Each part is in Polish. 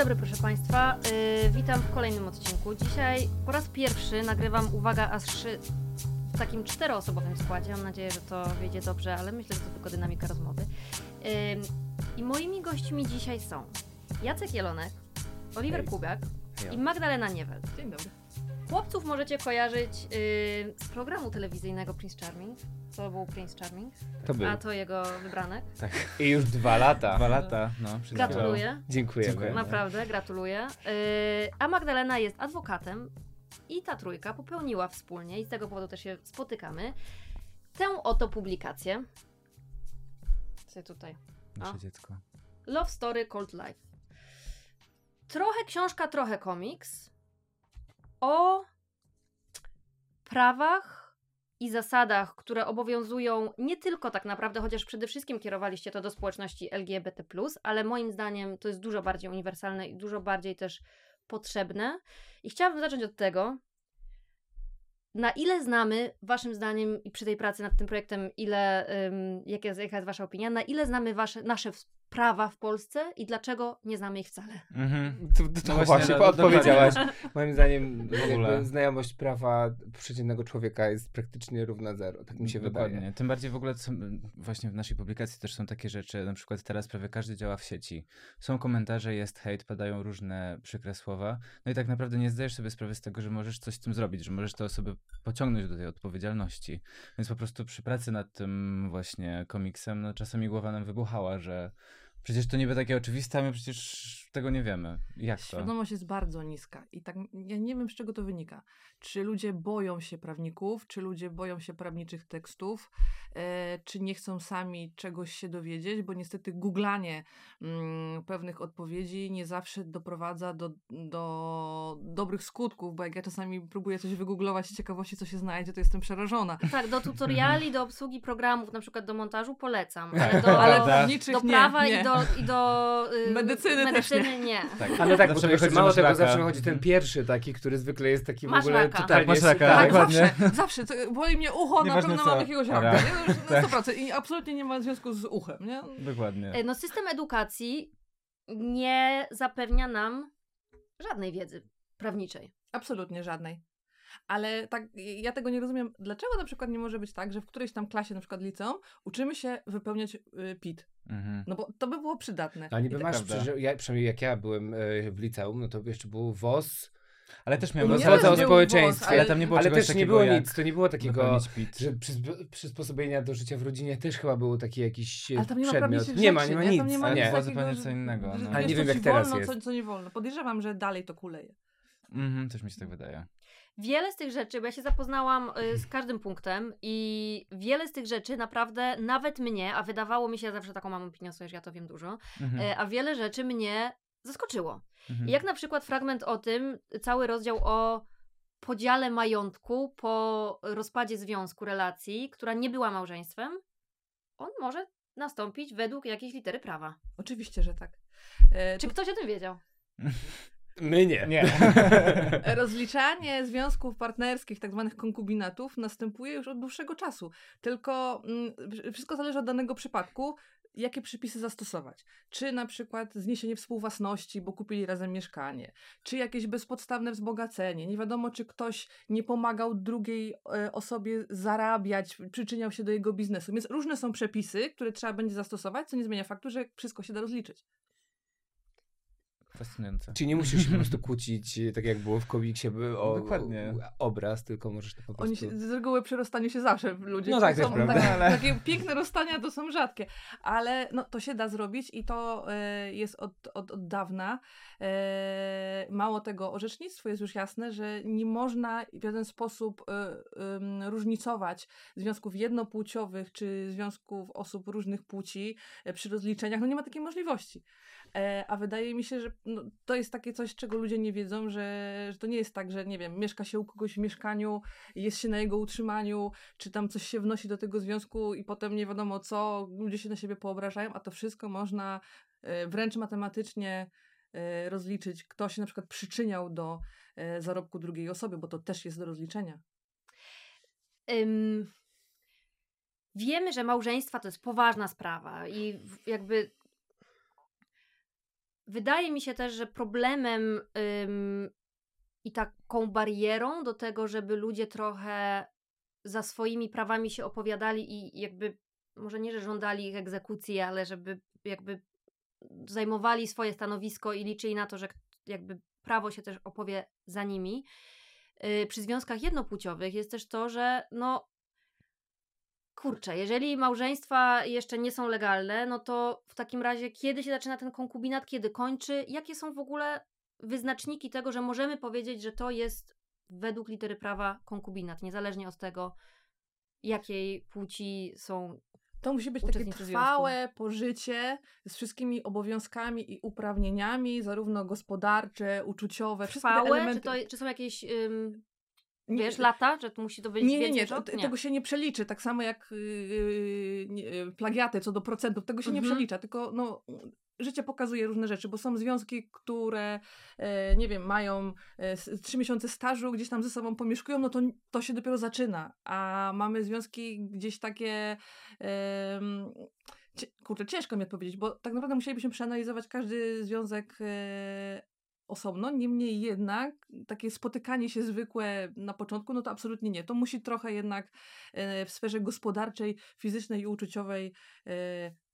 Dzień dobry, proszę Państwa. Yy, witam w kolejnym odcinku. Dzisiaj po raz pierwszy nagrywam, uwaga, aż w takim czteroosobowym składzie. Mam nadzieję, że to wyjdzie dobrze, ale myślę, że to tylko dynamika rozmowy. Yy, I moimi gośćmi dzisiaj są Jacek Jelonek, Oliver Hej. Kubiak Hej. i Magdalena Niewel. Dzień dobry. Chłopców możecie kojarzyć yy, z programu telewizyjnego Prince Charming. To był Prince Charming, To był. a to jego wybranek. I już dwa lata. Dwa lata, no. Gratuluję. Dziękujemy. Dziękuję. Naprawdę, gratuluję. Yy, a Magdalena jest adwokatem i ta trójka popełniła wspólnie i z tego powodu też się spotykamy. Tę oto publikację. Co tutaj? Nasze dziecko. Love Story Cold Life. Trochę książka, trochę komiks o prawach i zasadach, które obowiązują nie tylko tak naprawdę, chociaż przede wszystkim kierowaliście to do społeczności LGBT, ale moim zdaniem to jest dużo bardziej uniwersalne i dużo bardziej też potrzebne. I chciałabym zacząć od tego, na ile znamy, Waszym zdaniem, i przy tej pracy nad tym projektem, ile, ym, jaka, jest, jaka jest Wasza opinia, na ile znamy wasze, nasze prawa w Polsce i dlaczego nie znamy ich wcale? Mhm. To, to, to No właśnie, właśnie, do- odpowiedziałaś. Moim zdaniem znajomość prawa przeciętnego człowieka jest praktycznie równa zero. Tak mi się Dokładnie. wydaje. Tym bardziej w ogóle są, właśnie w naszej publikacji też są takie rzeczy, na przykład teraz prawie każdy działa w sieci. Są komentarze, jest hejt, padają różne przykre słowa. No i tak naprawdę nie zdajesz sobie sprawy z tego, że możesz coś z tym zrobić, że możesz te osoby pociągnąć do tej odpowiedzialności. Więc po prostu przy pracy nad tym właśnie komiksem, no czasami głowa nam wybuchała, że przecież to niby takie oczywiste, a my przecież tego nie wiemy. Jak to? Świadomość jest bardzo niska i tak ja nie wiem z czego to wynika. Czy ludzie boją się prawników, czy ludzie boją się prawniczych tekstów, e, czy nie chcą sami czegoś się dowiedzieć, bo niestety googlanie mm, pewnych odpowiedzi nie zawsze doprowadza do, do dobrych skutków, bo jak ja czasami próbuję coś wygooglować z ciekawości, co się znajdzie, to jestem przerażona. Tak, do tutoriali, do obsługi programów, na przykład do montażu polecam, ale do, Ale do nie, prawa nie. i do, i do y, Medycyny też medycyny nie. Tak. Ale tak, bo Zawsze to wychodzi, że mało tego, zawsze wychodzi ten pierwszy taki, który zwykle jest taki w Masz ogóle raka. totalnie Tak, masz raka. Tak, dokładnie. zawsze, zawsze. To boli mnie ucho, na Nieważne pewno co. mam jakiegoś raka. Nie? Już Tak. Na 100%. I absolutnie nie ma związku z uchem. Nie? Dokładnie. E, No system edukacji nie zapewnia nam żadnej wiedzy prawniczej. Absolutnie żadnej. Ale tak, ja tego nie rozumiem. Dlaczego na przykład nie może być tak, że w którejś tam klasie, na przykład liceum, uczymy się wypełniać y, PIT? Mhm. No bo to by było przydatne. A niby tak- masz, przecież ja, przynajmniej jak ja byłem e, w liceum, no to jeszcze był WOS, Ale też miałem rozwodzę o społeczeństwie. WOS, ale tam nie było ale czegoś też nie było nic, to nie było takiego, że przyspo- przysposobienia do życia w rodzinie też chyba był taki jakiś e, Ale tam nie ma przedmiot. prawniczych Nie ma, nie ma nie? nic. Nie ma nie. zupełnie co innego, no. Ale nie wiem, jak teraz wolno, jest. Co, co nie wolno. Podejrzewam, że dalej to kuleje. Mhm, też mi się tak wydaje. Wiele z tych rzeczy, bo ja się zapoznałam y, z każdym punktem i wiele z tych rzeczy naprawdę nawet mnie, a wydawało mi się, ja zawsze taką mam opinię, że ja to wiem dużo, Mhm. e, a wiele rzeczy mnie zaskoczyło. Mhm. Jak na przykład fragment o tym, cały rozdział o podziale majątku po rozpadzie związku, relacji, która nie była małżeństwem, on może nastąpić według jakiejś litery prawa. Oczywiście, że tak. E, Czy ktoś o tym wiedział? My nie. Nie. Rozliczanie związków partnerskich, tak zwanych konkubinatów, następuje już od dłuższego czasu. Tylko mm, wszystko zależy od danego przypadku, jakie przepisy zastosować. Czy na przykład zniesienie współwłasności, bo kupili razem mieszkanie, czy jakieś bezpodstawne wzbogacenie. Nie wiadomo, czy ktoś nie pomagał drugiej e, osobie zarabiać, przyczyniał się do jego biznesu. Więc różne są przepisy, które trzeba będzie zastosować, co nie zmienia faktu, że wszystko się da rozliczyć. Fascynujące. Czy nie musisz się po prostu kłócić, e, tak jak było w komiksie, by o, Dokładnie. o obraz, tylko możesz to po prostu... Oni się, z reguły przy rozstaniu się zawsze ludzie. No tak, są, prawda. Takie, Ale- takie piękne rozstania to są rzadkie, ale no, to się da zrobić i to e, jest od, od, od dawna. E, mało tego, orzecznictwo jest już jasne, że nie można w żaden sposób em, różnicować związków jednopłciowych czy związków osób różnych płci e, przy rozliczeniach. No nie ma takiej możliwości. E, a wydaje mi się, że no, to jest takie coś, czego ludzie nie wiedzą, że, że to nie jest tak, że nie wiem, mieszka się u kogoś w mieszkaniu, jest się na jego utrzymaniu, czy tam coś się wnosi do tego związku i potem nie wiadomo co, ludzie się na siebie poobrażają, a to wszystko można e, wręcz matematycznie e, rozliczyć, kto się na przykład przyczyniał do zarobku drugiej osoby, bo to też jest do rozliczenia. Ym, wiemy, że małżeństwa to jest poważna sprawa i jakby wydaje mi się też, że problemem ym, i taką barierą do tego, żeby ludzie trochę za swoimi prawami się opowiadali i jakby, może nie, że żądali ich egzekucji, ale żeby jakby zajmowali swoje stanowisko i liczyli na to, że jakby prawo się też opowie za nimi. Yy, przy związkach jednopłciowych jest też to, że no kurczę, jeżeli małżeństwa jeszcze nie są legalne, no to w takim razie kiedy się zaczyna ten konkubinat, kiedy kończy? Jakie są w ogóle wyznaczniki tego, że możemy powiedzieć, że to jest według litery prawa konkubinat, niezależnie od tego, jakiej płci są to musi być takie trwałe pożycie z wszystkimi obowiązkami i uprawnieniami, zarówno gospodarcze, uczuciowe, trwałe, wszystkie elementy. Czy, to, czy są jakieś nie, wiesz, lata, że to musi to być Nie, nie, nie, to, tego się nie przeliczy, tak samo jak yy, yy, plagiaty co do procentów, tego się mhm. nie przelicza, tylko no, życie pokazuje różne rzeczy, bo są związki, które, e, nie wiem, mają e, trzy miesiące stażu, gdzieś tam ze sobą pomieszkują, no to, to się dopiero zaczyna. A mamy związki gdzieś takie. E, kurczę, ciężko mi odpowiedzieć, bo tak naprawdę musielibyśmy przeanalizować każdy związek e, osobno, niemniej jednak takie spotykanie się zwykłe na początku, no to absolutnie nie. To musi trochę jednak e, w sferze gospodarczej, fizycznej i uczuciowej e,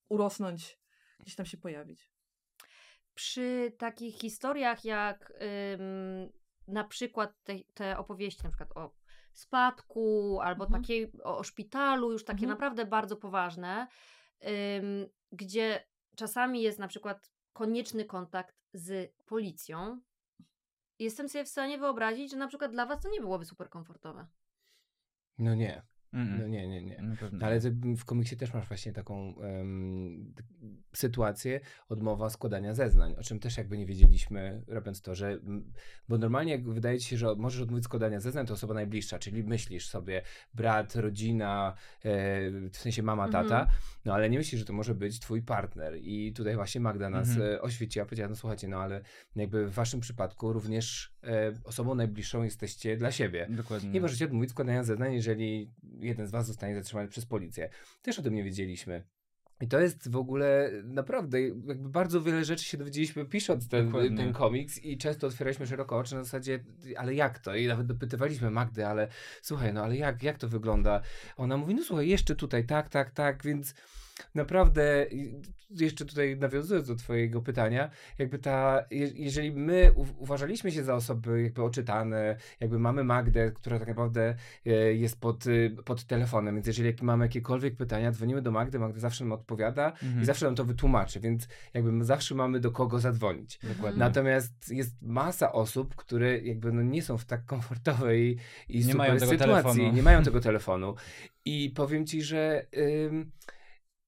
urosnąć gdzieś tam się pojawić. Przy takich historiach jak ym, na przykład te, te, opowieści na przykład o spadku albo mhm. takiej o, o, szpitalu, już takie mhm. naprawdę bardzo poważne, ym, gdzie czasami jest na przykład konieczny kontakt z policją, jestem sobie w stanie wyobrazić, że na przykład dla was to nie byłoby super komfortowe. No nie. No nie, nie, nie. No, ale w komiksie też masz właśnie taką um, sytuację, odmowa składania zeznań, o czym też jakby nie wiedzieliśmy, robiąc to, że, bo normalnie jak wydaje ci się, że możesz odmówić składania zeznań, to osoba najbliższa, czyli myślisz sobie brat, rodzina, e, w sensie mama, tata, mhm. no ale nie myślisz, że to może być twój partner i tutaj właśnie Magda nas mhm. E, oświeciła, powiedziała, no słuchajcie, no ale jakby w waszym przypadku również e, osobą najbliższą jesteście dla siebie. Dokładnie. Nie możecie odmówić składania zeznań, jeżeli jeden z was zostanie zatrzymany przez policję. Też o tym nie wiedzieliśmy. I to jest w ogóle naprawdę, jakby bardzo wiele rzeczy się dowiedzieliśmy pisząc ten, ten komiks i często otwieraliśmy szeroko oczy na zasadzie, ale jak to? I nawet dopytywaliśmy Magdy, ale słuchaj, no ale jak, jak to wygląda? Ona mówi, no słuchaj, jeszcze tutaj tak, tak, tak, więc naprawdę, jeszcze tutaj nawiązując do twojego pytania, jakby ta, jeżeli my uważaliśmy się za osoby jakby oczytane, jakby mamy Magdę, która tak naprawdę e, jest pod, y, pod telefonem, więc jeżeli mamy jakiekolwiek pytania, dzwonimy do Magdy, Magda zawsze nam odpowiada mhm. i zawsze nam to wytłumaczy, więc jakby zawsze mamy do kogo zadzwonić. Dokładnie. Natomiast jest masa osób, które jakby no nie są w tak komfortowej i nie super mają sytuacji, telefonu. nie mają tego telefonu. I powiem ci, że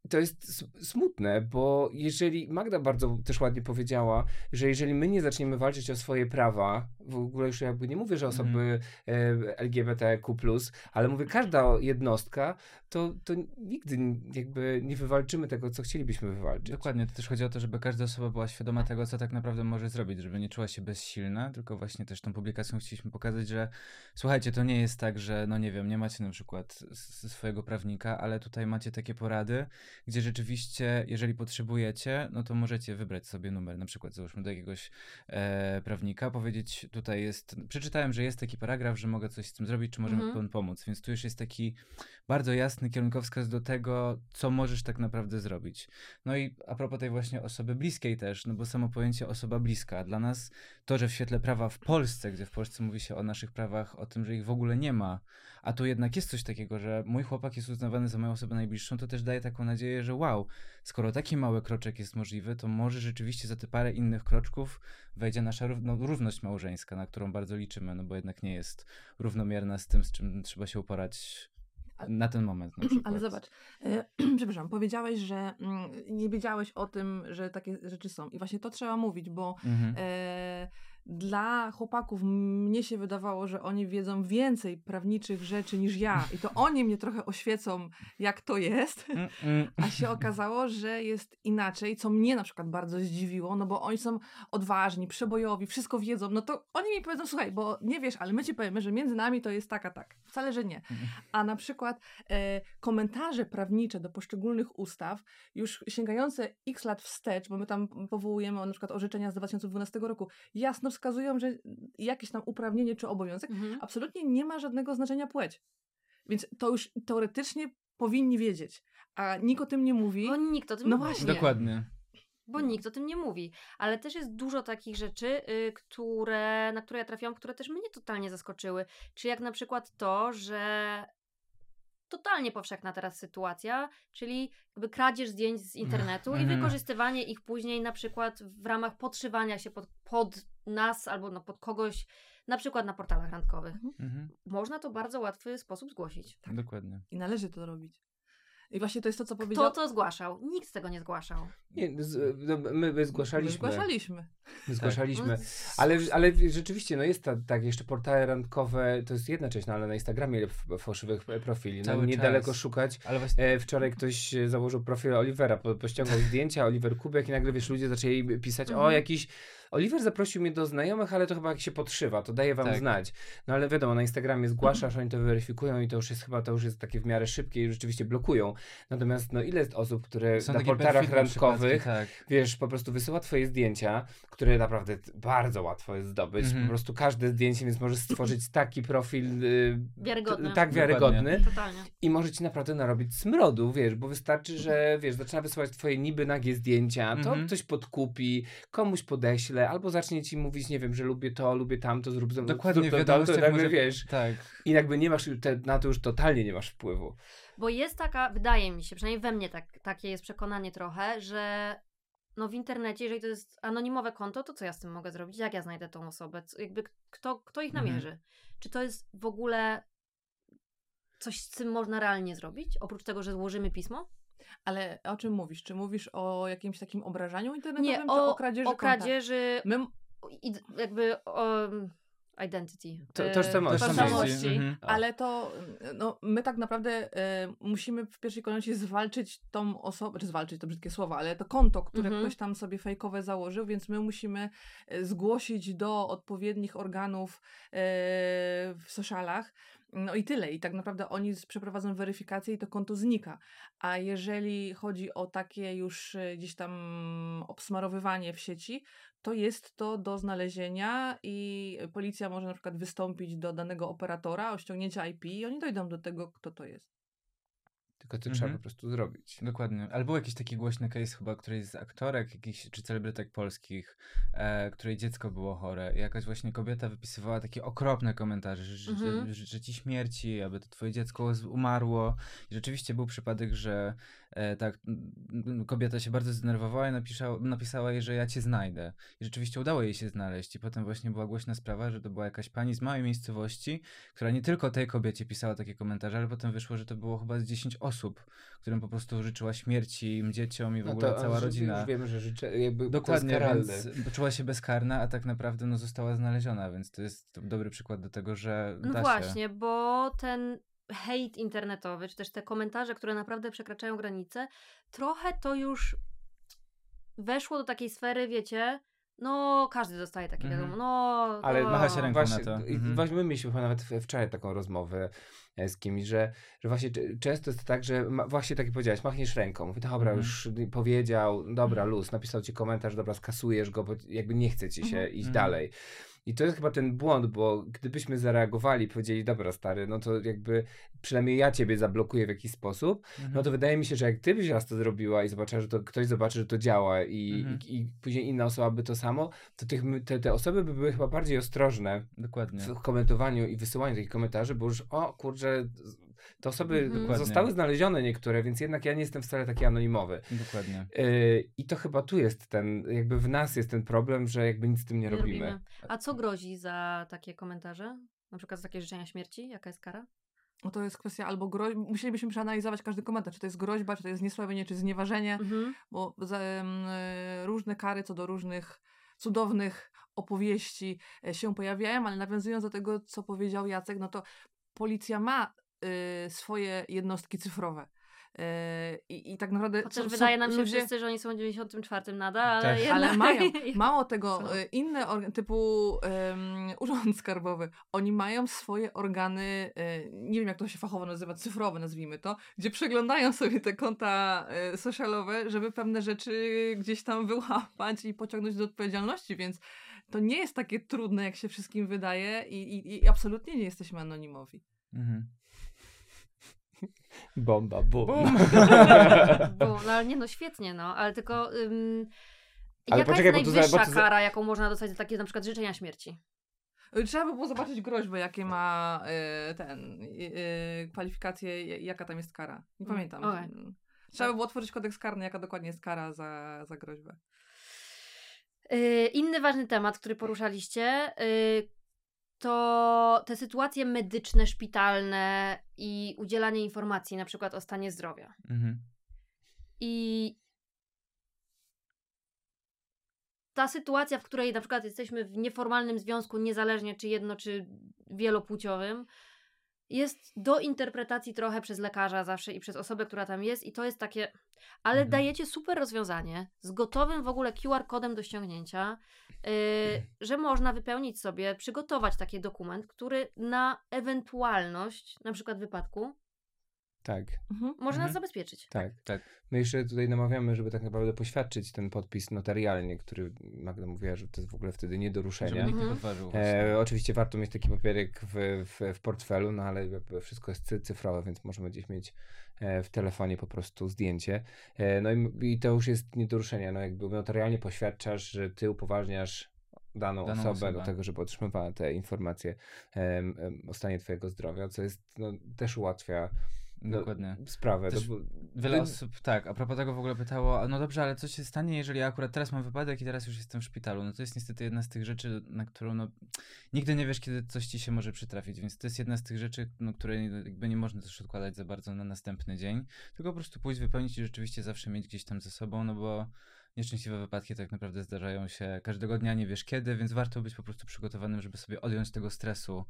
to jest smutne, bo jeżeli Magda bardzo też ładnie powiedziała, że jeżeli my nie zaczniemy walczyć o swoje prawa, w ogóle już jakby nie mówię, że osoby mm. LGBTQ, ale mówię każda jednostka, to, to nigdy jakby nie wywalczymy tego, co chcielibyśmy wywalczyć. Dokładnie, to też chodzi o to, żeby każda osoba była świadoma tego, co tak naprawdę może zrobić, żeby nie czuła się bezsilna, tylko właśnie też tą publikacją chcieliśmy pokazać, że słuchajcie, to nie jest tak, że no nie wiem, nie macie na przykład swojego prawnika, ale tutaj macie takie porady, gdzie rzeczywiście, jeżeli potrzebujecie, no to możecie wybrać sobie numer, na przykład załóżmy do jakiegoś e, prawnika, powiedzieć tutaj jest, przeczytałem, że jest taki paragraf, że mogę coś z tym zrobić, czy możemy mhm. pomóc, więc tu już jest taki bardzo jasny kierunkowskaz do tego, co możesz tak naprawdę zrobić. No i a propos tej właśnie osoby bliskiej też, no bo samo pojęcie osoba bliska, dla nas to, że w świetle prawa w Polsce, gdzie w Polsce mówi się o naszych prawach, o tym, że ich w ogóle nie ma, a tu jednak jest coś takiego, że mój chłopak jest uznawany za moją osobę najbliższą, to też daje taką nadzieję, że wow, skoro taki mały kroczek jest możliwy, to może rzeczywiście za te parę innych kroczków wejdzie nasza no, równość małżeńska, na którą bardzo liczymy, no bo jednak nie jest równomierna z tym, z czym trzeba się uporać na ten moment. Ale zobacz, e, przepraszam, powiedziałeś, że mm, nie wiedziałeś o tym, że takie rzeczy są. I właśnie to trzeba mówić, bo mhm. e, dla chłopaków mnie się wydawało, że oni wiedzą więcej prawniczych rzeczy niż ja i to oni mnie trochę oświecą, jak to jest, mm, mm. a się okazało, że jest inaczej, co mnie na przykład bardzo zdziwiło, no bo oni są odważni, przebojowi, wszystko wiedzą, no to oni mi powiedzą, słuchaj, bo nie wiesz, ale my ci powiemy, że między nami to jest tak, a tak. Wcale, że nie. Mm. A na przykład e, komentarze prawnicze do poszczególnych ustaw, już sięgające x lat wstecz, bo my tam powołujemy na przykład orzeczenia z 2012 roku, jasno wskazują, że jakieś tam uprawnienie czy obowiązek mhm. absolutnie nie ma żadnego znaczenia płeć. Więc to już teoretycznie powinni wiedzieć, a nikt o tym nie mówi. Bo nikt o tym no nie właśnie. mówi. Dokładnie. Bo nikt o tym nie mówi. Ale też jest dużo takich rzeczy, y, które, na które ja trafiłam, które też mnie totalnie zaskoczyły. Czy jak na przykład to, że totalnie powszechna teraz sytuacja, czyli jakby kradzież zdjęć z internetu i mhm. wykorzystywanie ich później na przykład w ramach podszywania się pod, pod nas albo no, pod kogoś, na przykład na portalach randkowych. Mhm. Można to bardzo łatwy sposób zgłosić. Tak. Dokładnie. I należy to robić. I właśnie to jest to, co powiedział. Kto to zgłaszał? Nikt tego nie zgłaszał. Nie, z, no, my, my zgłaszaliśmy. My zgłaszaliśmy. My zgłaszaliśmy. Tak. Ale, ale rzeczywiście, no jest ta, tak, jeszcze portale randkowe, to jest jedna część, no ale na Instagramie fałszywych profili. No, niedaleko czas. szukać. Ale właśnie... E, wczoraj ktoś założył profil Olivera, po, pościągał zdjęcia, Oliver Kubek i nagle, wiesz, ludzie zaczęli pisać, mhm. o, jakiś Oliver zaprosił mnie do znajomych, ale to chyba jak się podszywa, to daje wam tak. znać. No ale wiadomo, na Instagramie zgłaszasz, oni to weryfikują i to już jest chyba, to już jest takie w miarę szybkie i rzeczywiście blokują. Natomiast no ile jest osób, które Są na portalach randkowych, tak. wiesz, po prostu wysyła twoje zdjęcia, które naprawdę bardzo łatwo jest zdobyć. Mm -hmm. Po prostu każde zdjęcie, więc możesz stworzyć taki profil yy, wiarygodny. tak wiarygodny Totalnie. i może ci naprawdę narobić smrodu, wiesz, bo wystarczy, że wiesz, zaczyna wysyłać twoje niby nagie zdjęcia, to mm -hmm. ktoś podkupi, komuś podeśle, albo zacznie ci mówić, nie wiem, że lubię to, lubię tamto, zrób ze mną Dokładnie, zrób to, to, to, nagle wiesz. Tak. I jakby nie masz, te, na to już totalnie nie masz wpływu. Bo jest taka, wydaje mi się, przynajmniej we mnie tak, takie jest przekonanie trochę, że no w internecie, jeżeli to jest anonimowe konto, to co ja z tym mogę zrobić? Jak ja znajdę tą osobę? Co, jakby kto, kto ich mhm. namierzy? Mhm. Czy to jest w ogóle coś, z czym można realnie zrobić? Oprócz tego, że złożymy pismo? Ale o czym mówisz? Czy mówisz o jakimś takim obrażaniu internetowym, Nie, czy o, o kradzieży o kradzieży My... jakby o, identity. To, e, tożsamości. tożsamości. Mhm. Ale to no, my tak naprawdę e, musimy w pierwszej kolejności zwalczyć tą osobę, czy zwalczyć to brzydkie słowa, ale to konto, które mhm. ktoś tam sobie fejkowe założył, więc my musimy e, zgłosić do odpowiednich organów e, w socialach, no i tyle. I tak naprawdę oni przeprowadzą weryfikację i to konto znika. A jeżeli chodzi o takie już e, gdzieś tam obsmarowywanie w sieci, to jest to do znalezienia i policja może na przykład wystąpić do danego operatora o ściągnięcie IP i oni dojdą do tego, kto to jest. Tylko to mhm. trzeba po prostu zrobić. Dokładnie. Albo jakiś taki głośny case chyba którejś z aktorek, jakichś, czy celebrytek polskich, e, której dziecko było chore. I jakaś właśnie kobieta wypisywała takie okropne komentarze, że mhm. życzę ci śmierci, aby to twoje dziecko umarło. I rzeczywiście był przypadek, że tak, kobieta się bardzo zdenerwowała i napisała, napisała jej, że ja cię znajdę. I rzeczywiście udało jej się znaleźć. I potem właśnie była głośna sprawa, że to była jakaś pani z małej miejscowości, która nie tylko tej kobiecie pisała takie komentarze, ale potem wyszło, że to było chyba z 10 osób, którym po prostu życzyła śmierci im dzieciom i w no ogóle to, cała rodzina. Już wiemy, że życzę, jakby Dokładnie, więc czuła się bezkarna, a tak naprawdę no, została znaleziona, więc to jest dobry przykład do tego, że No właśnie, bo ten hejt internetowy, czy też te komentarze, które naprawdę przekraczają granice, trochę to już weszło do takiej sfery, wiecie, no, każdy dostaje takie mm -hmm. wiadomo, no... Ale no. macha się ręką właśnie, na to. -hmm. Właśnie my mieliśmy nawet wczoraj taką rozmowę e, z kimś, że, że właśnie często jest tak, że ma, właśnie tak jak powiedziałeś, machniesz ręką, mówi, dobra, mm -hmm. już powiedział, dobra, mhm. luz, napisał ci komentarz, dobra, skasujesz go, bo jakby nie chce ci się mhm. iść mhm. dalej. I to jest chyba ten błąd, bo gdybyśmy zareagowali powiedzieli, dobra stary, no to jakby przynajmniej ja ciebie zablokuję w jakiś sposób, mhm. no to wydaje mi się, że jak ty byś raz to zrobiła i zobaczyła, że to ktoś zobaczy, że to działa i, mhm. i, i, później inna osoba by to samo, to tych, te, te osoby by były chyba bardziej ostrożne Dokładnie. w komentowaniu i wysyłaniu takich komentarzy, bo już o kurczę, te osoby mhm. zostały znalezione niektóre, więc jednak ja nie jestem wcale taki anonimowy. Dokładnie. Yy, I to chyba tu jest ten, jakby w nas jest ten problem, że jakby nic z tym nie, nie robimy. robimy. A co grozi za takie komentarze? Na przykład za takie życzenia śmierci? Jaka jest kara? No to jest kwestia albo groźby, musielibyśmy przeanalizować każdy komentarz, czy to jest groźba, czy to jest zniesławienie, czy znieważenie, mhm. bo za, różne kary co do różnych cudownych opowieści e, się pojawiają, ale nawiązując do tego, co powiedział Jacek, no to policja ma y, swoje jednostki cyfrowe. E, I, I tak naprawdę. Chociaż co, wydaje nam się ludzie... wszyscy, że oni są w 94 nadal, ale, jednak... ale mają. Mało tego, e, inne typu um, urząd skarbowy, oni mają swoje organy, nie wiem jak to się fachowo nazywa, cyfrowe nazwijmy to, gdzie przeglądają sobie te konta socialowe, żeby pewne rzeczy gdzieś tam wyłapać i pociągnąć do odpowiedzialności, więc to nie jest takie trudne, jak się wszystkim wydaje i, i, i absolutnie nie jesteśmy anonimowi. Mhm. Bomba, bum. bum. bum. No ale nie no, świetnie, no, ale tylko... Ym, ale jaka poczekaj, jest najwyższa za, kara, jaką można dostać za takie na przykład życzenia śmierci? Y, trzeba by było zobaczyć groźbę, jakie ma y, ten, y, y, kwalifikacje, jaka tam jest kara. Nie mm, pamiętam. Okay. Trzeba by było otworzyć kodeks karny, jaka dokładnie jest kara za, za groźbę. Y, inny ważny temat, który poruszaliście, to te sytuacje medyczne, szpitalne i udzielanie informacji na przykład o stanie zdrowia. Mhm. I ta sytuacja, w której na przykład jesteśmy w nieformalnym związku, niezależnie czy jedno, czy wielopłciowym, jest do interpretacji trochę przez lekarza zawsze i przez osobę, która tam jest, i to jest takie. Ale mhm. dajecie super rozwiązanie z gotowym w ogóle QR-kodem do ściągnięcia, yy, że można wypełnić sobie, przygotować taki dokument, który na ewentualność, na przykład wypadku, tak. Mhm. Może nas mhm. zabezpieczyć. Tak, tak. My jeszcze tutaj namawiamy, żeby tak naprawdę poświadczyć ten podpis notarialnie, który Magda mówiła, że to jest w ogóle wtedy nie do ruszenia. Żeby nikt nie podważył. E, oczywiście warto mieć taki papierek w, w, w portfelu, no ale jakby wszystko jest cyfrowe, więc możemy gdzieś mieć e, w telefonie po prostu zdjęcie. E, no i, i to już jest nie do ruszenia. No jakby notarialnie poświadczasz, że ty upoważniasz daną, daną osobę, osobę, do tego, żeby otrzymywała te informacje o stanie twojego zdrowia, co jest, no, też ułatwia Dokładnie. sprawę. Też wiele osób, tak, a propos tego w ogóle pytało, no dobrze, ale co się stanie, jeżeli ja akurat teraz mam wypadek i teraz już jestem w szpitalu? No to jest niestety jedna z tych rzeczy, na którą no, nigdy nie wiesz, kiedy coś ci się może przytrafić, więc to jest jedna z tych rzeczy, no, które jakby nie można też odkładać za bardzo na następny dzień, tylko po prostu pójść, wypełnić i rzeczywiście zawsze mieć gdzieś tam ze sobą, no bo nieszczęśliwe wypadki tak naprawdę zdarzają się każdego dnia, nie wiesz kiedy, więc warto być po prostu przygotowanym, żeby sobie odjąć tego stresu,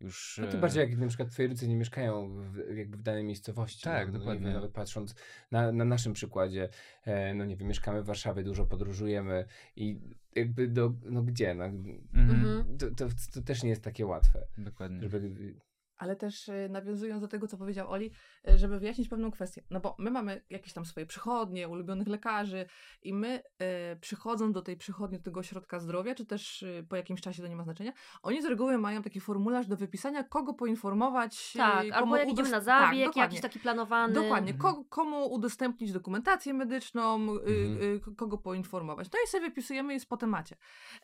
już... No to bardziej jak na przykład twoi rodzice nie mieszkają w, jakby w danej miejscowości. Tak, no, dokładnie. No, nawet patrząc na, na naszym przykładzie, e, no nie wiem, mieszkamy w Warszawie, dużo podróżujemy i jakby do, no gdzie, no, mhm. to, to, to, też nie jest takie łatwe. Dokładnie. Żeby ale też e, nawiązując do tego, co powiedział Oli, e, żeby wyjaśnić pewną kwestię. No bo my mamy jakieś tam swoje przychodnie, ulubionych lekarzy i my e, przychodząc do tej przychodni, do tego ośrodka zdrowia, czy też e, po jakimś czasie to nie ma znaczenia, oni z reguły mają taki formularz do wypisania, kogo poinformować. Tak, komu albo jak idziemy na zabieg, tak, jakiś taki planowany. Dokładnie, mhm. komu udostępnić dokumentację medyczną, mhm. kogo poinformować. No i sobie wypisujemy jest po temacie.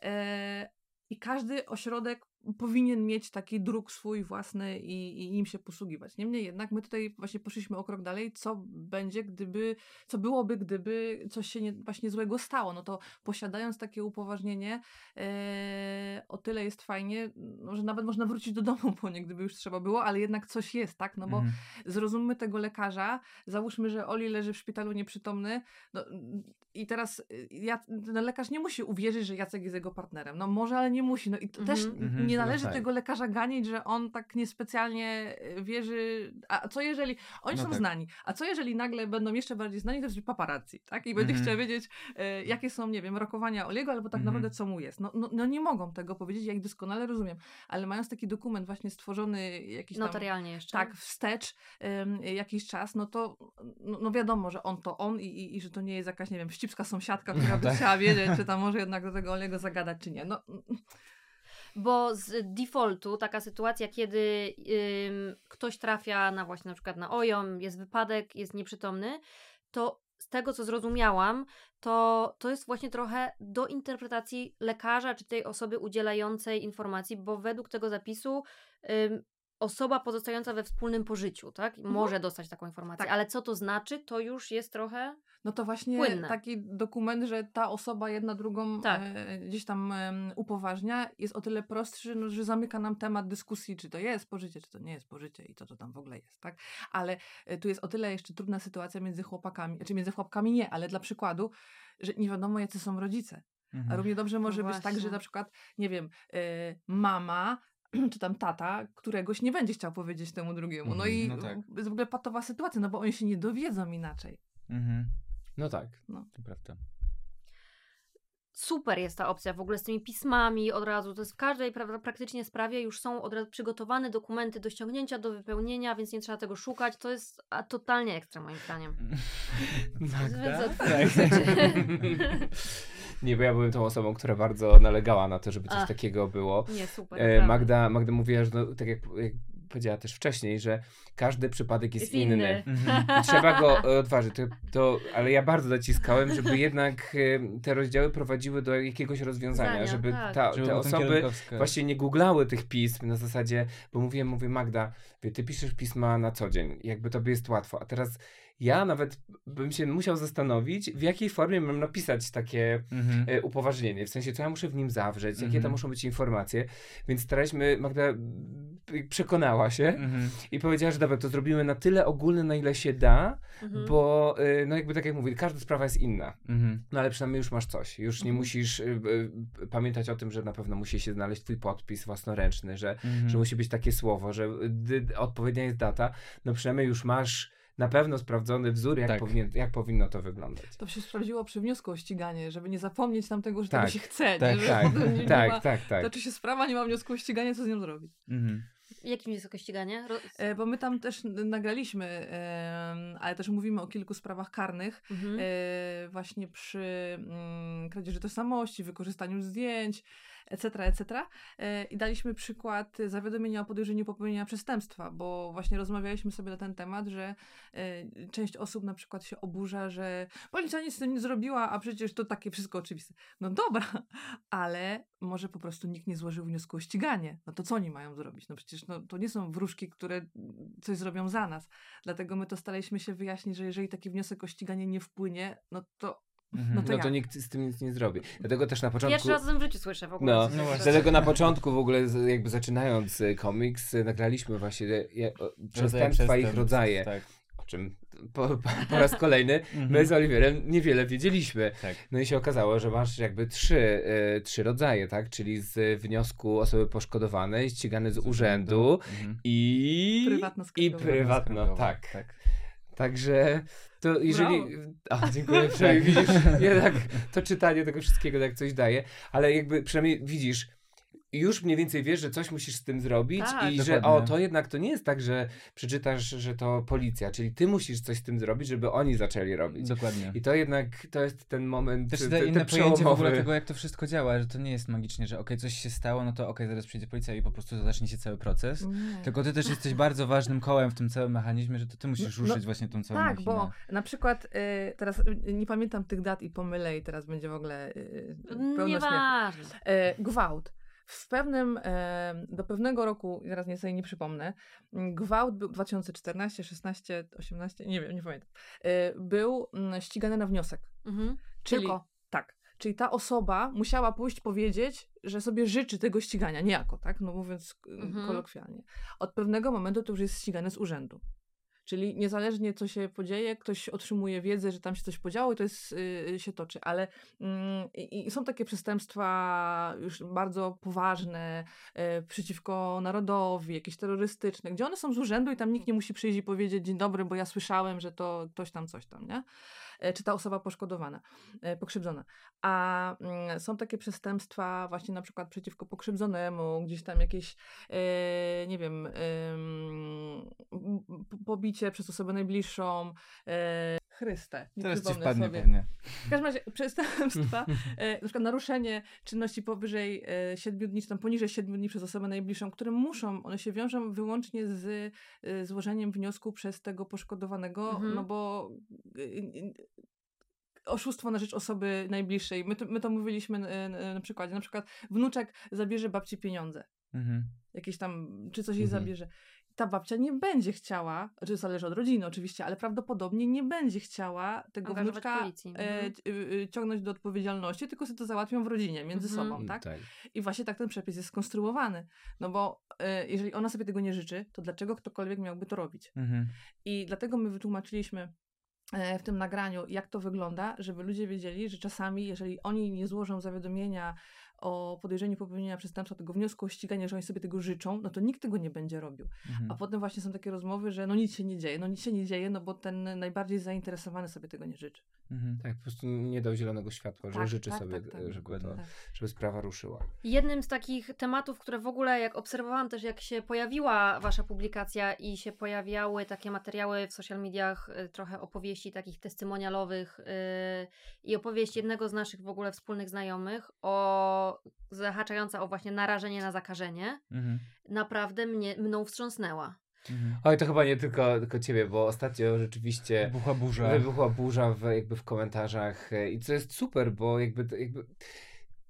E, i każdy ośrodek powinien mieć taki druk swój własny i, i nim się posługiwać. Niemniej jednak my tutaj właśnie poszliśmy o krok dalej, co będzie, gdyby, co byłoby, gdyby coś się nie, właśnie złego stało. No to posiadając takie upoważnienie, e, o tyle jest fajnie, że nawet można wrócić do domu po nie, gdyby już trzeba było, ale jednak coś jest, tak? No bo mhm. zrozummy tego lekarza, załóżmy, że Oli leży w szpitalu nieprzytomny, no, i teraz y, ja, no, lekarz nie musi uwierzyć, że Jacek jest jego partnerem. No może, ale nie musi. No i mm -hmm. też mm -hmm. Nie należy no tak. tego lekarza ganić, że on tak niespecjalnie y, wierzy. A co jeżeli. Oni no są tak. znani. A co jeżeli nagle będą jeszcze bardziej znani, to jest paparazzi, tak? I będzie mm chciał wiedzieć, y, jakie są, nie wiem, rokowania Oliego, albo tak mhm. naprawdę co mu jest. No, no, no, nie mogą tego powiedzieć, ja ich doskonale rozumiem. Ale mając taki dokument właśnie stworzony jakiś tam. Notarialnie jeszcze. Tak, wstecz jakiś czas, no to no, no, wiadomo, że on to on i, i, i że to nie jest jakaś, nie wiem, wścibska sąsiadka, która by tak. chciała wiedzieć, czy tam może jednak do tego Olego zagadać, czy nie. No. Bo z defaultu taka sytuacja, kiedy ym, ktoś trafia na właśnie na przykład na OJOM, jest wypadek, jest nieprzytomny, to z tego co zrozumiałam, to, to jest właśnie trochę do interpretacji lekarza czy tej osoby udzielającej informacji, bo według tego zapisu ym, osoba pozostająca we wspólnym pożyciu, tak? Mhm. Może dostać taką informację, tak. ale co to znaczy, to już jest trochę no to właśnie płynne. taki dokument, że ta osoba jedna drugą tak. e, gdzieś tam e, upoważnia, jest o tyle prostszy, no, że zamyka nam temat dyskusji, czy to jest pożycie, czy to nie jest pożycie i co to tam w ogóle jest, tak? Ale e, tu jest o tyle jeszcze trudna sytuacja między chłopakami, czy między chłopakami nie, ale dla przykładu, że nie wiadomo jacy są rodzice. Mhm. A równie dobrze może no być tak, że na przykład, nie wiem, y, mama czy tam tata, któregoś nie będzie chciał powiedzieć temu drugiemu. No mhm. i no tak. jest w ogóle patowa sytuacja, no bo oni się nie dowiedzą inaczej. Mhm. No tak, no. to prawda super jest ta opcja w ogóle z tymi pismami od razu. To jest w każdej pra praktycznie sprawie już są od razu przygotowane dokumenty do ściągnięcia, do wypełnienia, więc nie trzeba tego szukać. To jest a, totalnie ekstra moim zdaniem. Magda? Tak. Nie, bo ja byłem tą osobą, która bardzo nalegała na to, żeby coś Ach. takiego było. Nie, super. E, Magda, Magda mówiła, że no, tak jak, jak powiedziała też wcześniej, że każdy przypadek jest, jest inny. inny. Mhm. Trzeba go odważyć. To, to, ale ja bardzo naciskałem, żeby jednak te rozdziały prowadziły do jakiegoś rozwiązania, Zania, żeby tak. ta, te osoby właśnie nie googlały tych pism na zasadzie, bo mówiłem, mówię Magda, wie, ty piszesz pisma na co dzień, jakby tobie jest łatwo, a teraz ja nawet bym się musiał zastanowić, w jakiej formie mam napisać takie mhm. E, upoważnienie. W sensie, co ja muszę w nim zawrzeć, mhm. jakie tam muszą być informacje. Więc staraliśmy, Magda przekonała się mhm. i powiedziała, że dobra, to zrobimy na tyle ogólne, na ile się da, mhm. bo e, no jakby tak jak mówię, każda sprawa jest inna. Mhm. No ale przynajmniej już masz coś. Już nie musisz y, y, pamiętać o tym, że na pewno musi się znaleźć twój podpis własnoręczny, że, że musi być takie słowo, że odpowiednia jest data. No przynajmniej już masz na pewno sprawdzony wzór, jak, tak. powinien, jak powinno to wyglądać. To się sprawdziło przy wniosku o ściganie, żeby nie zapomnieć tam tego, że tak. tego się chce. Tak, nie? tak, nie, tak, ma, tak, tak. Toczy się sprawa, nie ma wniosku o ściganie, co z nią zrobić. Mhm. Jakim wniosku ściganie? Ro... E, bo my tam też nagraliśmy, e, ale też mówimy o kilku sprawach karnych, mhm. e, właśnie przy mm, kradzieży tożsamości, wykorzystaniu zdjęć, etc., etc. E, I daliśmy przykład zawiadomienia o podejrzeniu popełnienia przestępstwa, bo właśnie rozmawialiśmy sobie na ten temat, że e, część osób na przykład się oburza, że policja nic z tym nie zrobiła, a przecież to takie wszystko oczywiste. No dobra, ale może po prostu nikt nie złożył wniosku o ściganie. No to co oni mają zrobić? No przecież no, to nie są wróżki, które coś zrobią za nas. Dlatego my to staraliśmy się wyjaśnić, że jeżeli taki wniosek o ściganie nie wpłynie, no to. No, to, no to nikt z tym nic nie zrobi. Dlatego też na początku... Pierwszy raz w życiu słyszę w ogóle. No, no dlatego na początku w ogóle jakby zaczynając y, komiks, y, nagraliśmy właśnie y, przestępstwa i ich rodzaje. Tak. O czym po, po, po raz kolejny mhm. my z Oliwierem niewiele wiedzieliśmy. Tak. No i się okazało, że masz jakby trzy, y, trzy rodzaje, tak? Czyli z wniosku osoby poszkodowanej, ścigany z urzędu mhm. i... Prywatno I prywatno, tak. tak. Także to jeżeli. O, dziękuję. Przynajmniej widzisz, jednak to czytanie tego wszystkiego jak coś daje, ale jakby przynajmniej widzisz, już mniej więcej wiesz, że coś musisz z tym zrobić tak, i dokładnie. że o, to jednak to nie jest tak, że przeczytasz, że to policja, czyli ty musisz coś z tym zrobić, żeby oni zaczęli robić. Dokładnie. I to jednak, to jest ten moment Też daje inne pojęcie w ogóle tego, jak to wszystko działa, że to nie jest magicznie, że ok, coś się stało, no to ok, zaraz przyjdzie policja i po prostu zacznie się cały proces, nie. tylko ty też jesteś bardzo ważnym kołem w tym całym mechanizmie, że to ty musisz no, ruszyć no, właśnie tą całą Tak, machinę. bo na przykład y, teraz y, nie pamiętam tych dat i pomylę i teraz będzie w ogóle y, Nieważne. Y, gwałt w pewnym, do pewnego roku, teraz nie sobie nie przypomnę, gwałt był 2014, 16, 18, nie wiem, nie pamiętam, e, był mm, ścigany na wniosek. Mhm. Czyli, Tylko. Tak. Czyli ta osoba musiała pójść powiedzieć, że sobie życzy tego ścigania, niejako, tak? No mówiąc mhm. kolokwialnie. Od pewnego momentu to już jest ścigane z urzędu. Czyli niezależnie co się podzieje, ktoś otrzymuje wiedzę, że tam się coś podziało i to jest, yy, się toczy. Ale yy, są takie przestępstwa już bardzo poważne yy, przeciwko narodowi, jakieś terrorystyczne, gdzie one są z urzędu i tam nikt nie musi przyjść i powiedzieć dzień dobry, bo ja słyszałem, że to ktoś tam coś tam, nie? E, czy ta osoba poszkodowana, e, pokrzywdzona. A mm, są takie przestępstwa właśnie na przykład przeciwko pokrzywdzonemu, gdzieś tam jakieś, e, nie wiem, pobicie przez osobę najbliższą, Chryste. Nie Teraz ci wpadnie sobie. pewnie. W każdym razie przestępstwa, na przykład naruszenie czynności powyżej 7 dni, czy tam poniżej 7 dni przez osobę najbliższą, które muszą, one się wiążą wyłącznie z złożeniem wniosku przez tego poszkodowanego, mhm. no bo oszustwo na rzecz osoby najbliższej. My to, my to mówiliśmy na, na przykładzie. Na przykład wnuczek zabierze babci pieniądze. Mhm. Jakieś tam, czy coś jej mhm. zabierze. Ta babcia nie będzie chciała, znaczy zależy od rodziny oczywiście, ale prawdopodobnie nie będzie chciała tego wnuczka e, mhm. e, ciągnąć do odpowiedzialności, tylko sobie to załatwią w rodzinie, między mhm. sobą, tak? tak? I właśnie tak ten przepis jest skonstruowany. No bo e, jeżeli ona sobie tego nie życzy, to dlaczego ktokolwiek miałby to robić? Mhm. I dlatego my wytłumaczyliśmy e, w tym nagraniu, jak to wygląda, żeby ludzie wiedzieli, że czasami, jeżeli oni nie złożą zawiadomienia o podejrzeniu popełnienia przestępstwa, tego wniosku o ściganie, że oni sobie tego życzą, no to nikt tego nie będzie robił. Mhm. A potem właśnie są takie rozmowy, że no nic się nie dzieje, no nic się nie dzieje, no bo ten najbardziej zainteresowany sobie tego nie życzy. Mhm. Tak, po prostu nie dał zielonego światła, że tak, życzy tak, sobie, tak, tak. żeby, to, żeby sprawa ruszyła. Jednym z takich tematów, które w ogóle, jak obserwowałam też, jak się pojawiła wasza publikacja i się pojawiały takie materiały w social mediach, y, trochę opowieści takich testymonialowych yy, i opowieść jednego z naszych w ogóle wspólnych znajomych o zahaczająca o właśnie narażenie na zakażenie, mhm. naprawdę mnie, mną wstrząsnęła. Mhm. Oj, to chyba nie tylko, tylko ciebie, bo ostatnio rzeczywiście wybuchła burza, wybuchła burza w, jakby w komentarzach e, i co jest super, bo jakby, jakby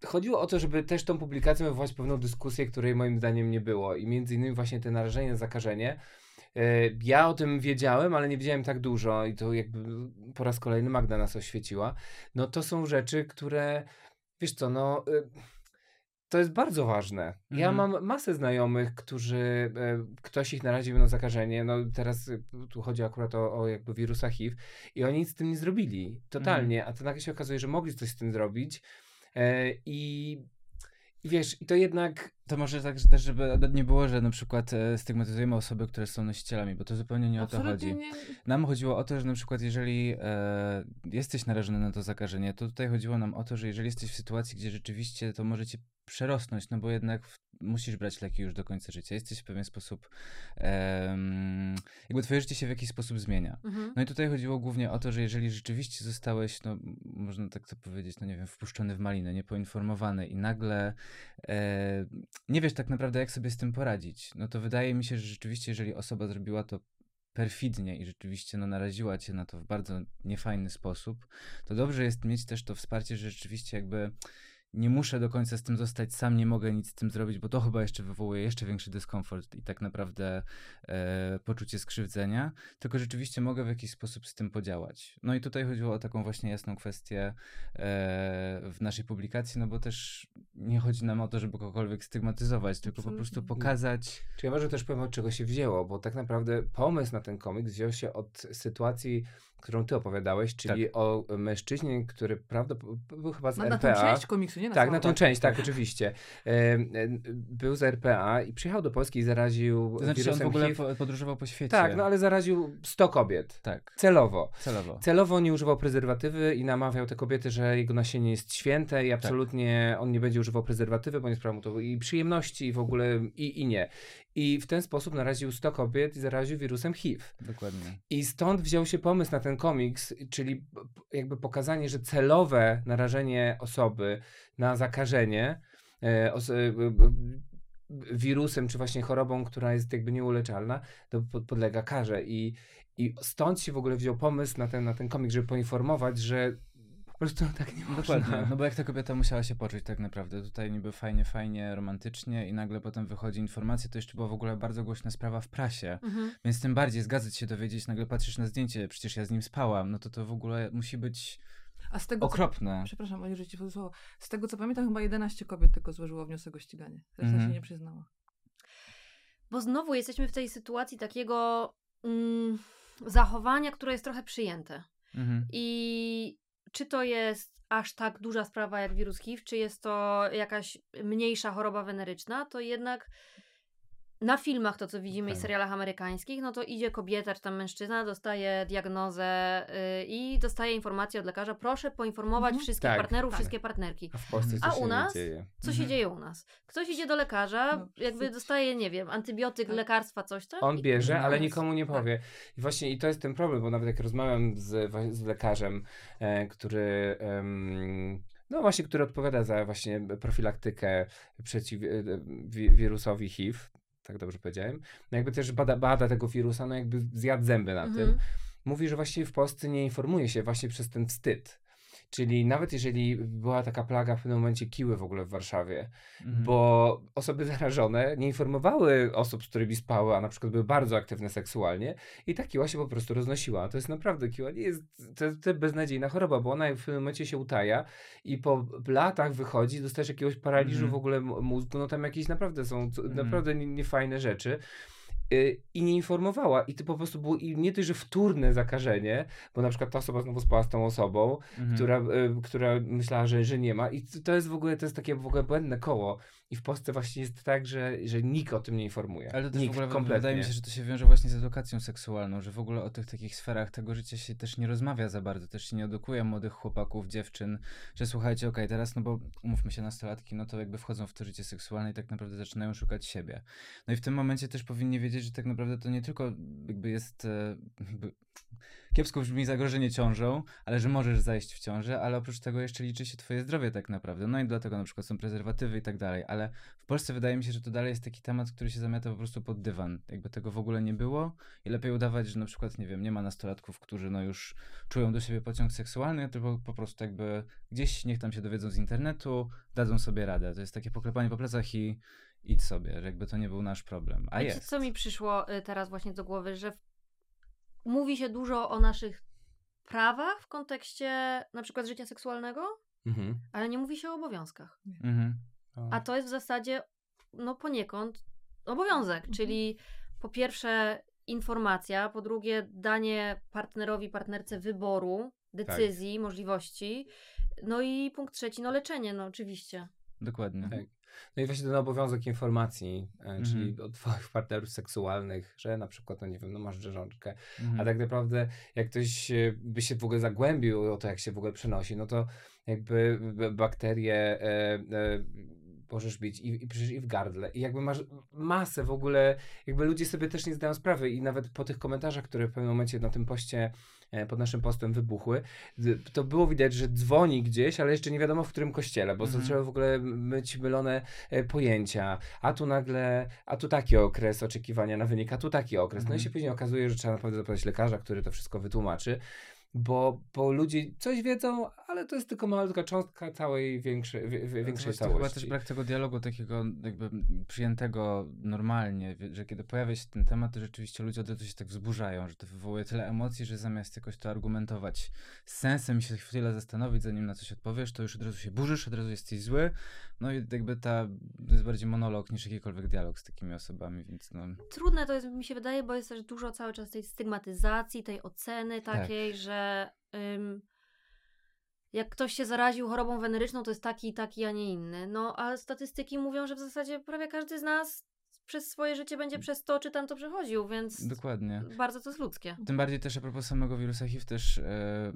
chodziło o to, żeby też tą publikacją wywołać pewną dyskusję, której moim zdaniem nie było i między innymi właśnie te narażenie na zakażenie. E, ja o tym wiedziałem, ale nie wiedziałem tak dużo i to jakby po raz kolejny Magda nas oświeciła. No to są rzeczy, które wiesz co, no y, to jest bardzo ważne. Ja mhm. mam masę znajomych, którzy e, ktoś ich naraził na zakażenie. No teraz y, tu chodzi akurat o, o jakby wirusa HIV i oni nic z tym nie zrobili. Totalnie. Mhm. A to nagle się okazuje, że mogli coś z tym zrobić. E, i wiesz, i to jednak. To może tak że też, żeby nie było, że na przykład e, stygmatyzujemy osoby, które są nosicielami, bo to zupełnie nie Absolutnie o to chodzi. Nie. Nam chodziło o to, że na przykład jeżeli e, jesteś narażony na to zakażenie, to tutaj chodziło nam o to, że jeżeli jesteś w sytuacji, gdzie rzeczywiście to może cię przerosnąć, no bo jednak w, musisz brać leki już do końca życia. Jesteś w pewien sposób, um, jakby twoje życie się w jakiś sposób zmienia. Mhm. No i tutaj chodziło głównie o to, że jeżeli rzeczywiście zostałeś, no można tak to powiedzieć, no nie wiem, wpuszczony w malinę, niepoinformowany i nagle e, nie wiesz tak naprawdę, jak sobie z tym poradzić, no to wydaje mi się, że rzeczywiście, jeżeli osoba zrobiła to perfidnie i rzeczywiście no, naraziła cię na to w bardzo niefajny sposób, to dobrze jest mieć też to wsparcie, że rzeczywiście jakby nie muszę do końca z tym zostać sam, nie mogę nic z tym zrobić, bo to chyba jeszcze wywołuje jeszcze większy dyskomfort i tak naprawdę e, poczucie skrzywdzenia, tylko rzeczywiście mogę w jakiś sposób z tym podziałać. No i tutaj chodziło o taką właśnie jasną kwestię e, w naszej publikacji, no bo też nie chodzi nam o to, żeby kogokolwiek stygmatyzować, tylko po prostu pokazać. Czy ja może też powiem, od czego się wzięło, bo tak naprawdę pomysł na ten komiks wziął się od sytuacji którą ty opowiadałeś, czyli tak. o mężczyźnie, który prawdopodobnie był chyba z no, RPA. Na tą część komiksu, nie na Tak, na tą część, tak, oczywiście. E, był z RPA i przyjechał do Polski i zaraził to znaczy, wirusem on w ogóle HIV. podróżował po świecie. Tak, no ale zaraził 100 kobiet. Tak. Celowo. Celowo. Celowo nie używał prezerwatywy i namawiał te kobiety, że jego nasienie jest święte i tak. absolutnie tak. on nie będzie używał prezerwatywy, bo nie sprawia mu to i przyjemności i w ogóle i, i nie. I w ten sposób naraził 100 kobiet i zaraził wirusem HIV. Dokładnie. I stąd wziął się pomysł na ten komiks, czyli jakby pokazanie, że celowe narażenie osoby na zakażenie e, e, wirusem, czy właśnie chorobą, która jest jakby nieuleczalna, to podlega karze. I, I stąd się w ogóle wziął pomysł na ten, na ten komik, żeby poinformować, że po prostu tak nie można. Dokładnie, no bo jak ta kobieta musiała się poczuć tak naprawdę. Tutaj niby fajnie, fajnie, romantycznie i nagle potem wychodzi informacja, to jeszcze była w ogóle bardzo głośna sprawa w prasie, mhm. więc tym bardziej zgadzać się dowiedzieć, nagle patrzysz na zdjęcie, przecież ja z nim spałam, no to to w ogóle musi być a z tego, okropne. Co, przepraszam, Aniu, że ci słowo. Z tego co pamiętam, chyba 11 kobiet tylko złożyło wniosek o ściganie. Reszta mhm. się nie przyznała. Bo znowu jesteśmy w tej sytuacji takiego mm, zachowania, które jest trochę przyjęte. Mhm. I czy to jest aż tak duża sprawa jak wirus HIV, czy jest to jakaś mniejsza choroba weneryczna, to jednak na filmach to, co widzimy okay. i serialach amerykańskich, no to idzie kobieta czy tam mężczyzna, dostaje diagnozę yy, i dostaje informację od lekarza, proszę poinformować -hmm. wszystkich tak, partnerów, tak. wszystkie partnerki. A w Polsce A u nas, dzieje? co się -hmm. dzieje u nas? Ktoś idzie do lekarza, no, jakby dostaje, nie wiem, antybiotyk, tak. lekarstwa, coś tam. On bierze, ale nikomu nie powie. Tak. I właśnie i to jest ten problem, bo nawet jak rozmawiam z, z lekarzem, e, który... no właśnie, który odpowiada za właśnie profilaktykę przeciw e, wirusowi HIV, tak dobrze powiedziałem, no jakby też bada, bada tego wirusa, no jakby zjadł zęby na mhm. tym. Mówi, że właściwie w Polsce nie informuje się właśnie przez ten wstyd. Czyli nawet jeżeli była taka plaga w pewnym momencie kiły w ogóle w Warszawie, mhm. bo osoby zarażone nie informowały osób, z którymi spały, a na przykład były bardzo aktywne seksualnie i ta kiła się po prostu roznosiła. To jest naprawdę kiła, nie jest, to, to jest beznadziejna choroba, bo ona w pewnym momencie się utaja i po latach wychodzi, dostajesz jakiegoś paraliżu mhm. w ogóle mózgu, no tam jakieś naprawdę są, mhm. naprawdę niefajne rzeczy. Y, i nie informowała. I to po prostu było i nie tylko, że wtórne zakażenie, bo na przykład ta osoba znowu spała z tą osobą, mhm. która, y, która myślała, że, że nie ma. I to jest w ogóle, to jest takie w ogóle błędne koło. I w Polsce właśnie jest tak, że, że nikt o tym nie informuje. Ale to też nikt, w ogóle kompletnie. wydaje mi się, że to się wiąże właśnie z edukacją seksualną, że w ogóle o tych takich sferach tego życia się też nie rozmawia za bardzo, też się nie edukuje młodych chłopaków, dziewczyn, że słuchajcie, okej, okay, teraz no bo umówmy się nastolatki, no to jakby wchodzą w to życie seksualne i tak naprawdę zaczynają szukać siebie. No i w tym momencie też powinni wiedzieć, że tak naprawdę to nie tylko jakby jest e, jakby kiepsko brzmi zagrożenie ciążą, ale że możesz zajść w ciążę, ale oprócz tego jeszcze liczy się twoje zdrowie tak naprawdę. No i dlatego na przykład są prezerwatywy i tak dalej, ale w Polsce wydaje mi się, że to dalej jest taki temat, który się zamiata po prostu pod dywan. Jakby tego w ogóle nie było i lepiej udawać, że na przykład, nie wiem, nie ma nastolatków, którzy no już czują do siebie pociąg seksualny, tylko po prostu jakby gdzieś niech tam się dowiedzą z internetu, dadzą sobie radę. To jest takie poklepanie po plecach i idź sobie, że jakby to nie był nasz problem. A jest. Co mi przyszło y, teraz właśnie do głowy, że mówi się dużo o naszych prawach w kontekście na przykład życia seksualnego, mhm. ale nie mówi się o obowiązkach. Mhm. A to jest w zasadzie, no poniekąd, obowiązek, mhm. czyli po pierwsze informacja, po drugie danie partnerowi, partnerce wyboru, decyzji, tak. możliwości, no i punkt trzeci, no leczenie, no oczywiście. Dokładnie. Tak. No i właśnie ten obowiązek informacji, mm -hmm. czyli od twoich partnerów seksualnych, że na przykład, no nie wiem, no masz rzeżączkę, mm -hmm. a mhm. tak naprawdę jak ktoś by się w ogóle zagłębił o to, jak się w ogóle przenosi, no to jakby bakterie e, e, możesz mieć i, i przecież i w gardle. I jakby masz masę w ogóle, jakby ludzie sobie też nie zdają sprawy i nawet po tych komentarzach, które w pewnym momencie na tym poście E, pod naszym postem wybuchły, to było widać, że dzwoni gdzieś, ale jeszcze nie wiadomo w którym kościele, bo mhm. zaczęły w ogóle być mylone e, pojęcia, a tu nagle, a tu taki okres oczekiwania na wynik, a tu taki okres. No i mhm. się później okazuje, że trzeba naprawdę zapytać lekarza, który to wszystko wytłumaczy bo, bo ludzie coś wiedzą, ale to jest tylko mała cząstka całej większej, w, większej to całości. Chyba też brak tego dialogu takiego jakby przyjętego normalnie, że kiedy pojawia się ten temat, to rzeczywiście ludzie od razu się tak wzburzają, że to wywołuje tyle emocji, że zamiast jakoś to argumentować z sensem i się chwilę zastanowić, zanim na coś odpowiesz, to już od razu się burzysz, od razu jesteś zły. No i jakby ta, to jest bardziej monolog niż jakikolwiek dialog z takimi osobami, więc no. Trudne to jest, mi się wydaje, bo jest też dużo cały czas tej stygmatyzacji, tej oceny tak. takiej, tak. że ym, jak ktoś się zaraził chorobą weneryczną, to jest taki, taki, a nie inny. No, a statystyki mówią, że w zasadzie prawie każdy z nas przez swoje życie będzie przez to czy tam to przechodził, więc Dokładnie. bardzo to jest ludzkie. Tym bardziej też a propos samego wirusa HIV też e,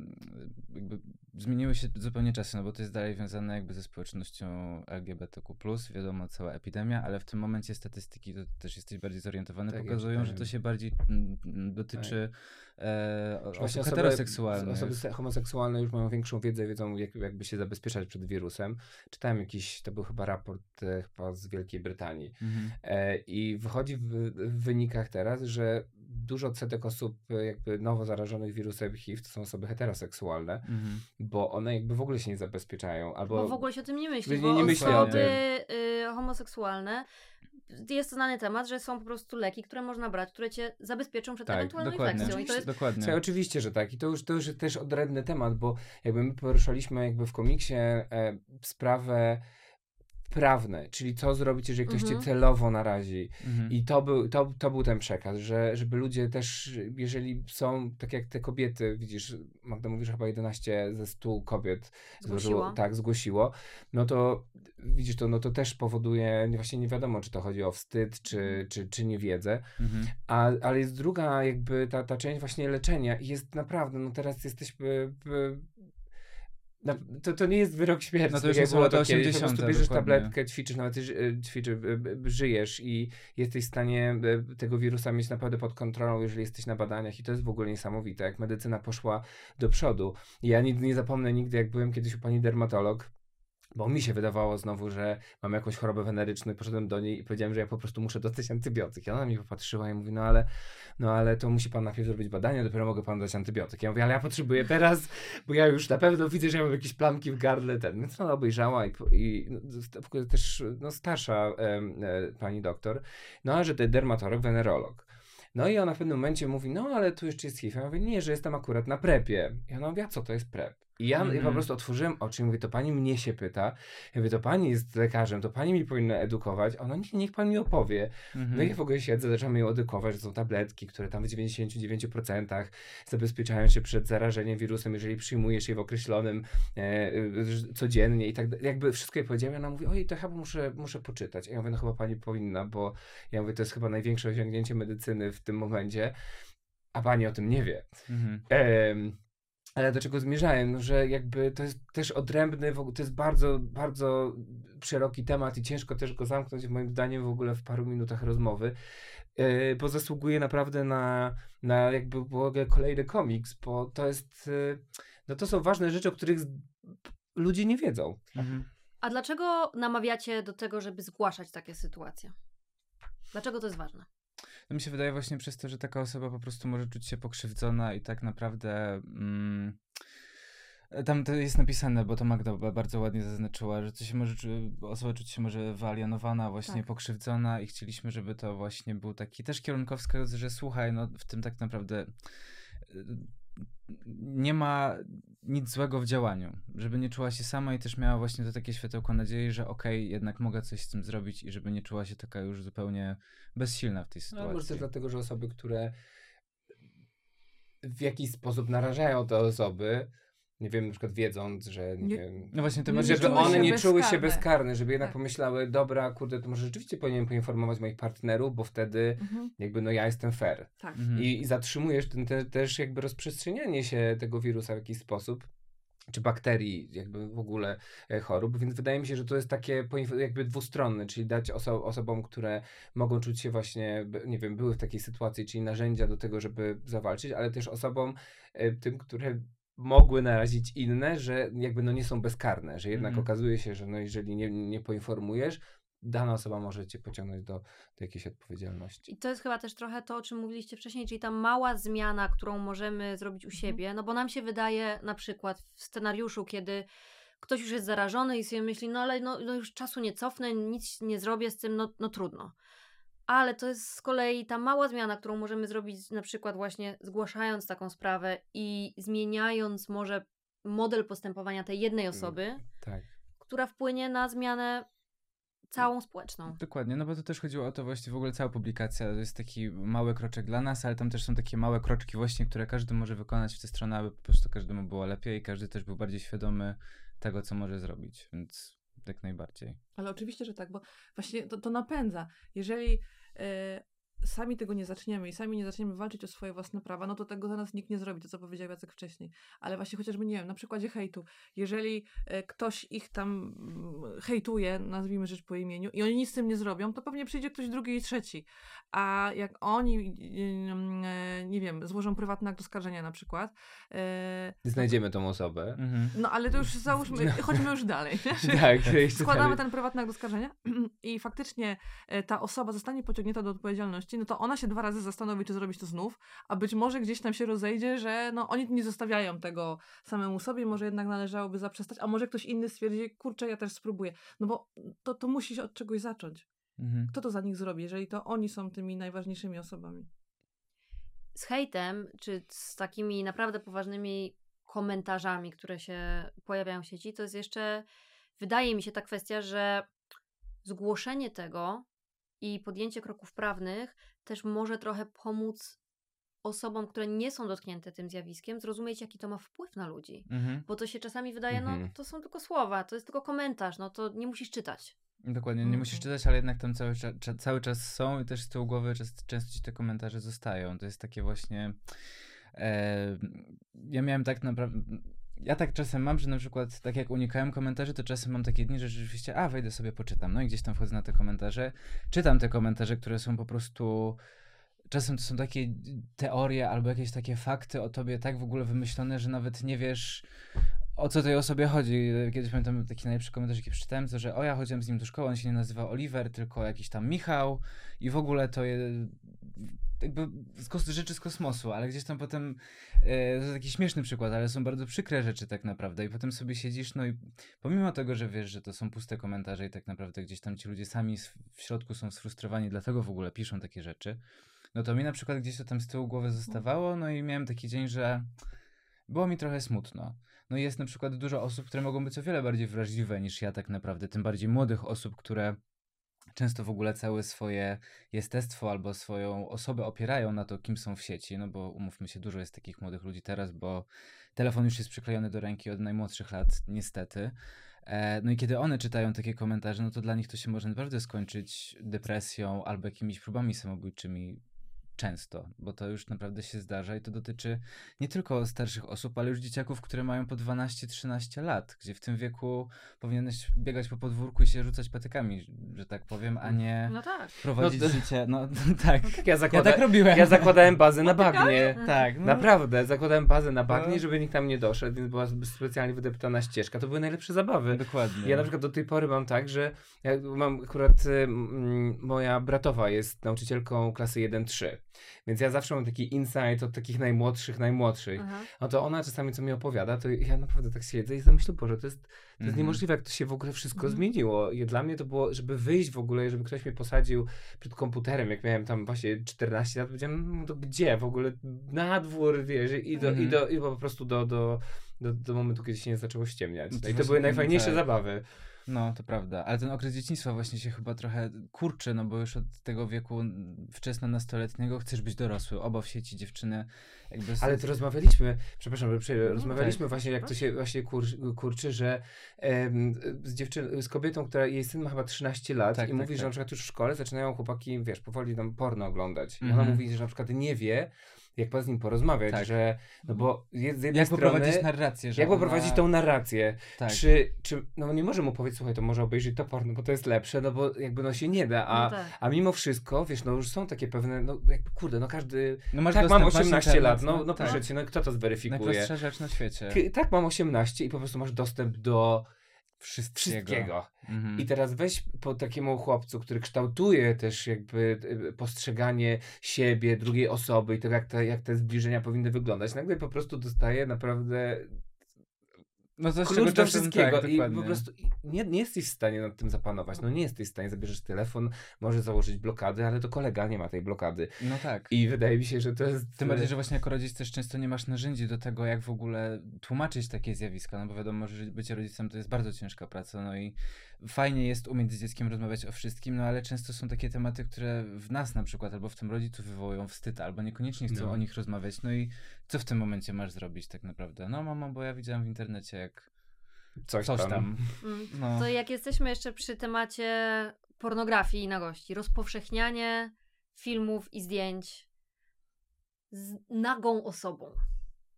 jakby zmieniły się zupełnie czasy, no bo to jest dalej związane jakby ze społecznością LGBTQ+, wiadomo, cała epidemia, ale w tym momencie statystyki, to też jesteś bardziej zorientowany, tak, pokazują, że to się bardziej m, m, dotyczy tak. E, osób heteroseksualnych. Osoby homoseksualne już mają większą wiedzę, wiedzą jak, jakby się zabezpieczać przed wirusem. Czytałem jakiś, to był chyba raport e, chyba z Wielkiej Brytanii mhm. e, i wychodzi w, w wynikach teraz, że dużo odsetek osób e, jakby nowo zarażonych wirusem HIV to są osoby heteroseksualne, mhm. bo one jakby w ogóle się nie zabezpieczają. Albo bo w ogóle się o tym nie myśli, nie, bo nie myśli osoby y, homoseksualne jest to znany temat, że są po prostu leki, które można brać, które cię zabezpieczą przed tak, ewentualną dokładnie. infekcją. I to jest... Dokładnie. Słuchaj, oczywiście, że tak. I to już, to już jest też odrębny temat, bo jakby my poruszaliśmy jakby w komiksie e, sprawę prawne, czyli co zrobić, jeżeli ktoś mhm. cię celowo narazi. Mhm. I to był, to, to był ten przekaz, że żeby ludzie też, jeżeli są, tak jak te kobiety, widzisz, Magda mówisz, chyba 11 ze 100 kobiet zgłosiło, tak, zgłosiło, no to widzisz, to, no to też powoduje, właśnie nie wiadomo, czy to chodzi o wstyd, czy, mhm. czy, czy niewiedzę, mhm. A, ale jest druga jakby ta, ta część właśnie leczenia i jest naprawdę, no teraz jesteśmy to, to nie jest wyrok śmierci. No to już jest było 80. Po prostu bierzesz dokładnie. tabletkę, ćwiczysz, nawet e, ćwiczysz, żyjesz i jesteś w stanie e, tego wirusa mieć naprawdę pod kontrolą, jeżeli jesteś na badaniach i to jest w ogóle niesamowite, jak medycyna poszła do przodu. Ja nigdy nie zapomnę nigdy, jak byłem kiedyś u pani dermatolog, bo mi się wydawało znowu, że mam jakąś chorobę weneryczną i poszedłem do niej i powiedziałem, że ja po prostu muszę dostać antybiotyk. I ona mi popatrzyła i mówi, no ale, no ale to musi pan najpierw zrobić badanie, dopiero mogę panu dać antybiotyk. Ja mówię, ale ja potrzebuję teraz, bo ja już na pewno widzę, że ja mam jakieś plamki w gardle. Ten. Więc ona obejrzała i, i no, też no, starsza e, pani doktor, no a że to dermatolog, wenerolog. No i ona w pewnym momencie mówi, no ale tu jeszcze jest HIV. Ja mówię, nie, że jestem akurat na prepie. I ona mówi, a co to jest prep? I ja, mm. po mhm. prostu otworzyłem oczy i mówię, to pani mnie się pyta. Ja mówię, to pani jest lekarzem, to pani mi powinna edukować. Ona, nie, niech pan mi opowie. Mm -hmm. No i ja w ogóle siedzę, zaczęłam ją edukować, że są tabletki, które tam w 99% zabezpieczają się przed zarażeniem wirusem, jeżeli przyjmujesz je w określonym e, e codziennie i tak Jakby wszystko jej powiedziałem, ona mówi, oj, to chyba muszę, muszę poczytać. A ja mówię, no chyba pani powinna, bo ja mówię, to jest chyba największe osiągnięcie medycyny w tym momencie, a pani o tym nie wie. Mm -hmm. Ale do czego zmierzałem? No, że jakby to jest też odrębny, to jest bardzo, bardzo szeroki temat i ciężko też go zamknąć, moim zdaniem, w ogóle w paru minutach rozmowy, yy, bo zasługuje naprawdę na, na jakby w ogóle kolejny komiks, bo to jest, yy, no to są ważne rzeczy, o których ludzie nie wiedzą. Mhm. A dlaczego namawiacie do tego, żeby zgłaszać takie sytuacje? Dlaczego to jest ważne? No mi się wydaje właśnie przez to, że taka osoba po prostu może czuć się pokrzywdzona i tak naprawdę. Mm, tam to jest napisane, bo to Magda bardzo ładnie zaznaczyła, że to się może, osoba czuć się może wyalienowana, właśnie tak. pokrzywdzona i chcieliśmy, żeby to właśnie był taki też kierunkowskaz, że słuchaj, no w tym tak naprawdę nie ma nic złego w działaniu, żeby nie czuła się sama i też miała właśnie to takie światełko nadziei, że okej, okay, jednak mogę coś z tym zrobić i żeby nie czuła się taka już zupełnie bezsilna w tej sytuacji. No, może też dlatego, że osoby, które w jakiś sposób narażają te osoby, nie wiem, na przykład wiedząc, że nie, nie wiem, no właśnie, to żeby one nie czuły się bezkarne, żeby jednak tak. pomyślały, dobra, kurde, to może rzeczywiście powinienem poinformować moich partnerów, bo wtedy mhm. jakby no ja jestem fair. Tak. Mhm. I, I, zatrzymujesz ten, te, też jakby rozprzestrzenianie się tego wirusa w jakiś sposób czy bakterii, jakby w ogóle e, chorób, więc wydaje mi się, że to jest takie jakby dwustronne, czyli dać oso osobom, które mogą czuć się właśnie, nie wiem, były w takiej sytuacji, czyli narzędzia do tego, żeby zawalczyć, ale też osobom, e, tym, które mogły narazić inne, że jakby no nie są bezkarne, że jednak mm. okazuje się, że no jeżeli nie, nie poinformujesz, dana osoba może cię pociągnąć do, do jakiejś odpowiedzialności. I to jest chyba też trochę to, o czym mówiliście wcześniej, czyli ta mała zmiana, którą możemy zrobić u mhm. siebie, no bo nam się wydaje na przykład w scenariuszu, kiedy ktoś już jest zarażony i sobie myśli, no ale no, no już czasu nie cofnę, nic nie zrobię z tym, no, no trudno ale to jest z kolei ta mała zmiana, którą możemy zrobić na przykład właśnie zgłaszając taką sprawę i zmieniając może model postępowania tej jednej mm, osoby, tak. która wpłynie na zmianę całą społeczną. Dokładnie, no bo to też chodziło o to właśnie w ogóle cała publikacja to jest taki mały kroczek dla nas, ale tam też są takie małe kroczki właśnie, które każdy może wykonać w tę stronę, aby po prostu każdemu było lepiej i każdy też był bardziej świadomy tego, co może zrobić, więc jak najbardziej. Ale oczywiście, że tak, bo właśnie to, to napędza. Jeżeli e, sami tego nie zaczniemy i sami nie zaczniemy walczyć o swoje własne prawa, no to tego za nas nikt nie zrobi, to co powiedział Jacek wcześniej. Ale właśnie chociażby, nie wiem, na przykładzie hejtu. Jeżeli e, ktoś ich tam mm, hejtuje, nazwijmy rzecz po imieniu, i oni nic z tym nie zrobią, to pewnie przyjdzie ktoś drugi i trzeci. A jak oni, e, nie wiem, złożą prywatny akt oskarżenia na przykład. E, Znajdziemy tą osobę. Mhm. No ale to już załóżmy, no. chodźmy już dalej. tak, Składamy dalej. ten prywatny akt oskarżenia i faktycznie ta osoba zostanie pociągnięta do odpowiedzialności no to ona się dwa razy zastanowi, czy zrobić to znów, a być może gdzieś tam się rozejdzie, że no oni nie zostawiają tego samemu sobie, może jednak należałoby zaprzestać, a może ktoś inny stwierdzi, kurczę, ja też spróbuję. No bo to, to musi się od czegoś zacząć. Mhm. Kto to za nich zrobi, jeżeli to oni są tymi najważniejszymi osobami? Z hejtem, czy z takimi naprawdę poważnymi komentarzami, które się pojawiają w sieci, to jest jeszcze, wydaje mi się, ta kwestia, że zgłoszenie tego i podjęcie kroków prawnych też może trochę pomóc osobom, które nie są dotknięte tym zjawiskiem, zrozumieć, jaki to ma wpływ na ludzi. Mhm. Bo to się czasami wydaje, no mhm. to są tylko słowa, to jest tylko komentarz, no to nie musisz czytać. Dokładnie, nie mhm. musisz czytać, ale jednak tam cały, cały czas są i też z tyłu głowy często, często ci te komentarze zostają. To jest takie właśnie. E, ja miałem tak naprawdę ja tak czasem mam, że na przykład, tak jak unikałem komentarzy, to czasem mam takie dni, że rzeczywiście, a wejdę sobie, poczytam. No i gdzieś tam wchodzę na te komentarze. Czytam te komentarze, które są po prostu. Czasem to są takie teorie albo jakieś takie fakty o tobie tak w ogóle wymyślone, że nawet nie wiesz o co tej osobie chodzi. Kiedyś pamiętam taki najlepszy komentarz, jaki przeczytałem, to że o ja chodziłem z nim do szkoły, on się nie nazywa Oliver, tylko jakiś tam Michał i w ogóle to je, jakby z kos- rzeczy z kosmosu, ale gdzieś tam potem, e, to taki śmieszny przykład, ale są bardzo przykre rzeczy tak naprawdę i potem sobie siedzisz, no i pomimo tego, że wiesz, że to są puste komentarze i tak naprawdę gdzieś tam ci ludzie sami w środku są sfrustrowani, dlatego w ogóle piszą takie rzeczy, no to mi na przykład gdzieś to tam z tyłu głowy zostawało, no i miałem taki dzień, że było mi trochę smutno. No jest na przykład dużo osób, które mogą być o wiele bardziej wrażliwe niż ja tak naprawdę, tym bardziej młodych osób, które często w ogóle całe swoje jestestwo albo swoją osobę opierają na to, kim są w sieci, no bo umówmy się, dużo jest takich młodych ludzi teraz, bo telefon już jest przyklejony do ręki od najmłodszych lat, niestety. E, no i kiedy one czytają takie komentarze, no to dla nich to się może naprawdę skończyć depresją albo jakimiś próbami samobójczymi często, bo to już naprawdę się zdarza i to dotyczy nie tylko starszych osób, ale już dzieciaków, które mają po 12-13 lat, gdzie w tym wieku powinieneś biegać po podwórku i się rzucać patykami, że tak powiem, a nie no tak. prowadzić no to... życie. No tak. No tak ja, zakłada... ja tak robiłem. Ja zakładałem bazę na bagnie. tak. No. Naprawdę, zakładałem bazę na bagnie, no. żeby nikt tam nie doszedł, więc była specjalnie wydeptana ścieżka. To były najlepsze zabawy. Dokładnie. Ja na przykład do tej pory mam tak, że ja mam akurat y, moja bratowa jest nauczycielką klasy 1-3. Więc ja zawsze mam taki insight od takich najmłodszych, najmłodszych. Aha. No to ona czasami co mi opowiada, to ja naprawdę tak siedzę i zamyślę, Boże, to jest, to jest mhm. niemożliwe, jak to się w ogóle wszystko mhm. zmieniło. I dla mnie to było, żeby wyjść w ogóle, żeby ktoś mnie posadził przed komputerem, jak miałem tam właśnie 14 lat, powiedziałem, no to gdzie w ogóle, na dwór, wiesz, i, do, mhm. i, do, i po prostu do, do, do, do momentu, kiedy się nie zaczęło ściemniać. No I to były najfajniejsze tak. zabawy. No, to prawda. Ale ten okres dzieciństwa właśnie się chyba trochę kurczy, no bo już od tego wieku wczesno-nastoletniego chcesz być dorosły. Oba w sieci dziewczyny jakby... Ale to rozmawialiśmy, przepraszam, że no, rozmawialiśmy tak. właśnie, jak to się właśnie kur, kurczy, że em, z, dziewczyn, z kobietą, która jej syn ma chyba 13 lat tak, i tak, mówi, tak. że na przykład już w szkole zaczynają chłopaki, wiesz, powoli tam porno oglądać. I ona mhm. mówi, że na przykład nie wie, jak z nim porozmawiać, tak. że, no bo z jednej jak strony... Jak poprowadzić narrację, że Jak ona... poprowadzić tą narrację. Tak. Czy, czy, no nie może mu powiedzieć, słuchaj, to może obejrzeć to porno, bo to jest lepsze, no bo jakby no się nie da, a, no tak. a mimo wszystko, wiesz, no już są takie pewne, no jakby kurde, no każdy, no masz tak mam 18 lat, no, no, no proszę cię, no kto to zweryfikuje? Najprostsza rzecz na świecie. tak mam 18 i po prostu masz dostęp do wszystkiego. wszystkiego. Mhm. I teraz weź po takiemu chłopcu, który kształtuje też jakby y, postrzeganie siebie, drugiej osoby i to jak te, jak te zbliżenia powinny wyglądać. Nagle po prostu dostaje naprawdę no to klucz do wszystkiego tak, i po prostu nie, nie jesteś w stanie nad tym zapanować. No nie jesteś w stanie, zabierzesz telefon, może założyć blokady, ale to kolega nie ma tej blokady. No tak. I wydaje mi się, że to jest... Tym bardziej, że właśnie jako rodzic też często nie masz narzędzi do tego, jak w ogóle tłumaczyć takie zjawiska, no bo wiadomo, że bycie rodzicem to jest bardzo ciężka praca, no i fajnie jest umieć z dzieckiem rozmawiać o wszystkim, no ale często są takie tematy, które w nas na przykład, albo w tym rodzicu wywołują wstyd, albo niekoniecznie chcą no. o nich rozmawiać, no i co w tym momencie masz zrobić tak naprawdę? No mamo, bo ja widziałam w internecie, jak coś, coś tam. tam. Mm. No. To jak jesteśmy jeszcze przy temacie pornografii i nagości, rozpowszechnianie filmów i zdjęć z nagą osobą.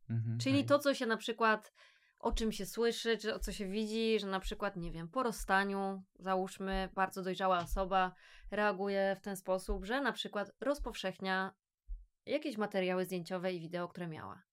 Mhm, Czyli to, co się na przykład, o czym się słyszy, czy o co się widzi, że na przykład, nie wiem, po rozstaniu, załóżmy, bardzo dojrzała osoba reaguje w ten sposób, że na przykład rozpowszechnia jakieś materiały zdjęciowe i wideo, które miała.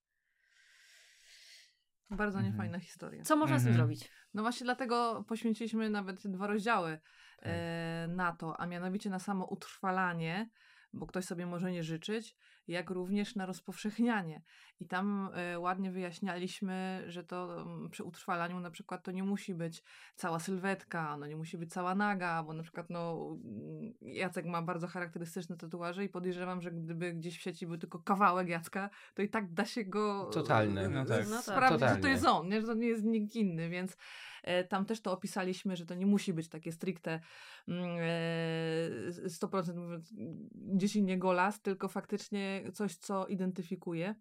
Bardzo mhm. niefajna historia. Co można mhm. z tym mhm. zrobić? No właśnie dlatego poświęciliśmy nawet dwa rozdziały tak. e, na to, a mianowicie na samo utrwalanie, bo ktoś sobie może nie życzyć, jak również na rozpowszechnianie. I tam y, ładnie wyjaśnialiśmy, że to y, przy utrwalaniu na przykład to nie musi być cała sylwetka, no nie musi być cała naga, bo na przykład no mm, Jacek ma bardzo charakterystyczne tatuaże i podejrzewam, że gdyby gdzieś w sieci był tylko kawałek Jacka, to i tak da się go Totalny, no tak. no tak. Totalnie. że to jest on, nie? że to nie jest nikt inny, więc e, tam też to opisaliśmy, że to nie musi być takie stricte 100% mm, mówiąc gdzieś innie golas, tylko faktycznie coś, co identyfikuje.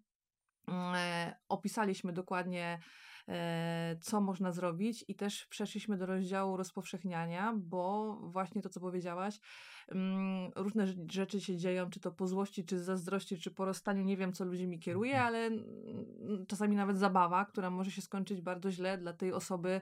Mm, e, opisaliśmy dokładnie, e, co można zrobić, i też przeszliśmy do rozdziału rozpowszechniania, bo właśnie to, co powiedziałaś, mm, różne rzeczy się dzieją, czy to po złości, czy zazdrości, czy po rozstaniu. Nie wiem, co ludźmi kieruje, mhm. ale mm, czasami nawet zabawa, która może się skończyć bardzo źle dla tej osoby, e,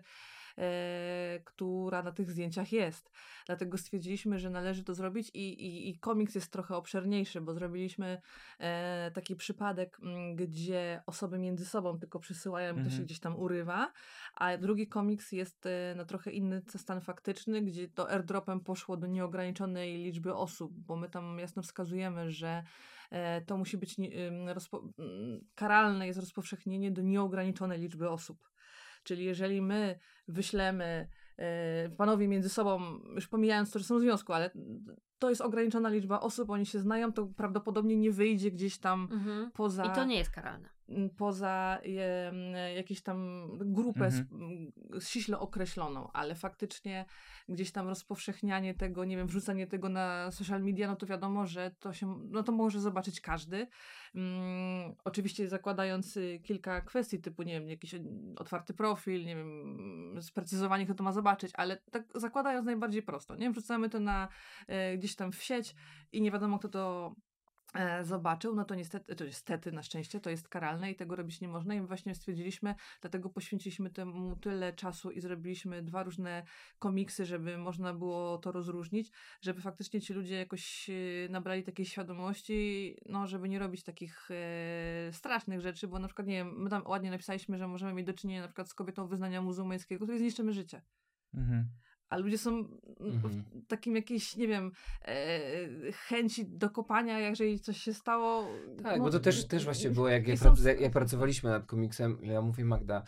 która na tych zdjęciach jest. Dlatego stwierdziliśmy, że należy to zrobić i, i, i komiks jest trochę obszerniejszy, bo zrobiliśmy e, taki przypadek, mm, gdzie osoby między sobą tylko przysyłają, mhm. to się mhm. gdzieś tam urywa, a drugi komiks jest e, na trochę inny stan faktyczny, gdzie to airdropem poszło do nieograniczonej liczby osób, bo my tam jasno wskazujemy, że e, to musi być nie, karalne jest rozpowszechnienie do nieograniczonej liczby osób. Czyli jeżeli my wyślemy e, panowie między sobą, już pomijając to, że są w związku, ale to jest ograniczona liczba osób, oni się znają, to prawdopodobnie nie wyjdzie gdzieś tam mhm. poza. I to nie jest karalne. Poza je, jakieś tam grupę mhm. ściśle określoną, ale faktycznie gdzieś tam rozpowszechnianie tego, nie wiem, wrzucanie tego na social media, no to wiadomo, że to się, no to może zobaczyć każdy. Um, oczywiście zakładając kilka kwestii typu, nie wiem, jakiś otwarty profil, nie wiem, sprecyzowanie, kto to ma zobaczyć, ale tak zakładając najbardziej prosto, nie? Wrzucamy to na e, gdzieś tam w sieć i nie wiadomo, kto to E, zobaczył, no to niestety, to niestety, na szczęście to jest karalne i tego robić nie można i właśnie stwierdziliśmy, dlatego poświęciliśmy temu tyle czasu i zrobiliśmy dwa różne komiksy, żeby można było to rozróżnić, żeby faktycznie ci ludzie jakoś e, nabrali takiej świadomości, no żeby nie robić takich e, strasznych rzeczy, bo na przykład, nie wiem, my tam ładnie napisaliśmy, że możemy mieć do czynienia na przykład z kobietą wyznania muzułmańskiego, której zniszczymy życie. Mhm a ludzie są mhm. w takim jakiejś, nie wiem, e, chęci do kopania, jeżeli coś się stało. Tak, no, bo to też, też właśnie było, jak, jak, jak pracowaliśmy nad komiksem, ja mówię Magda,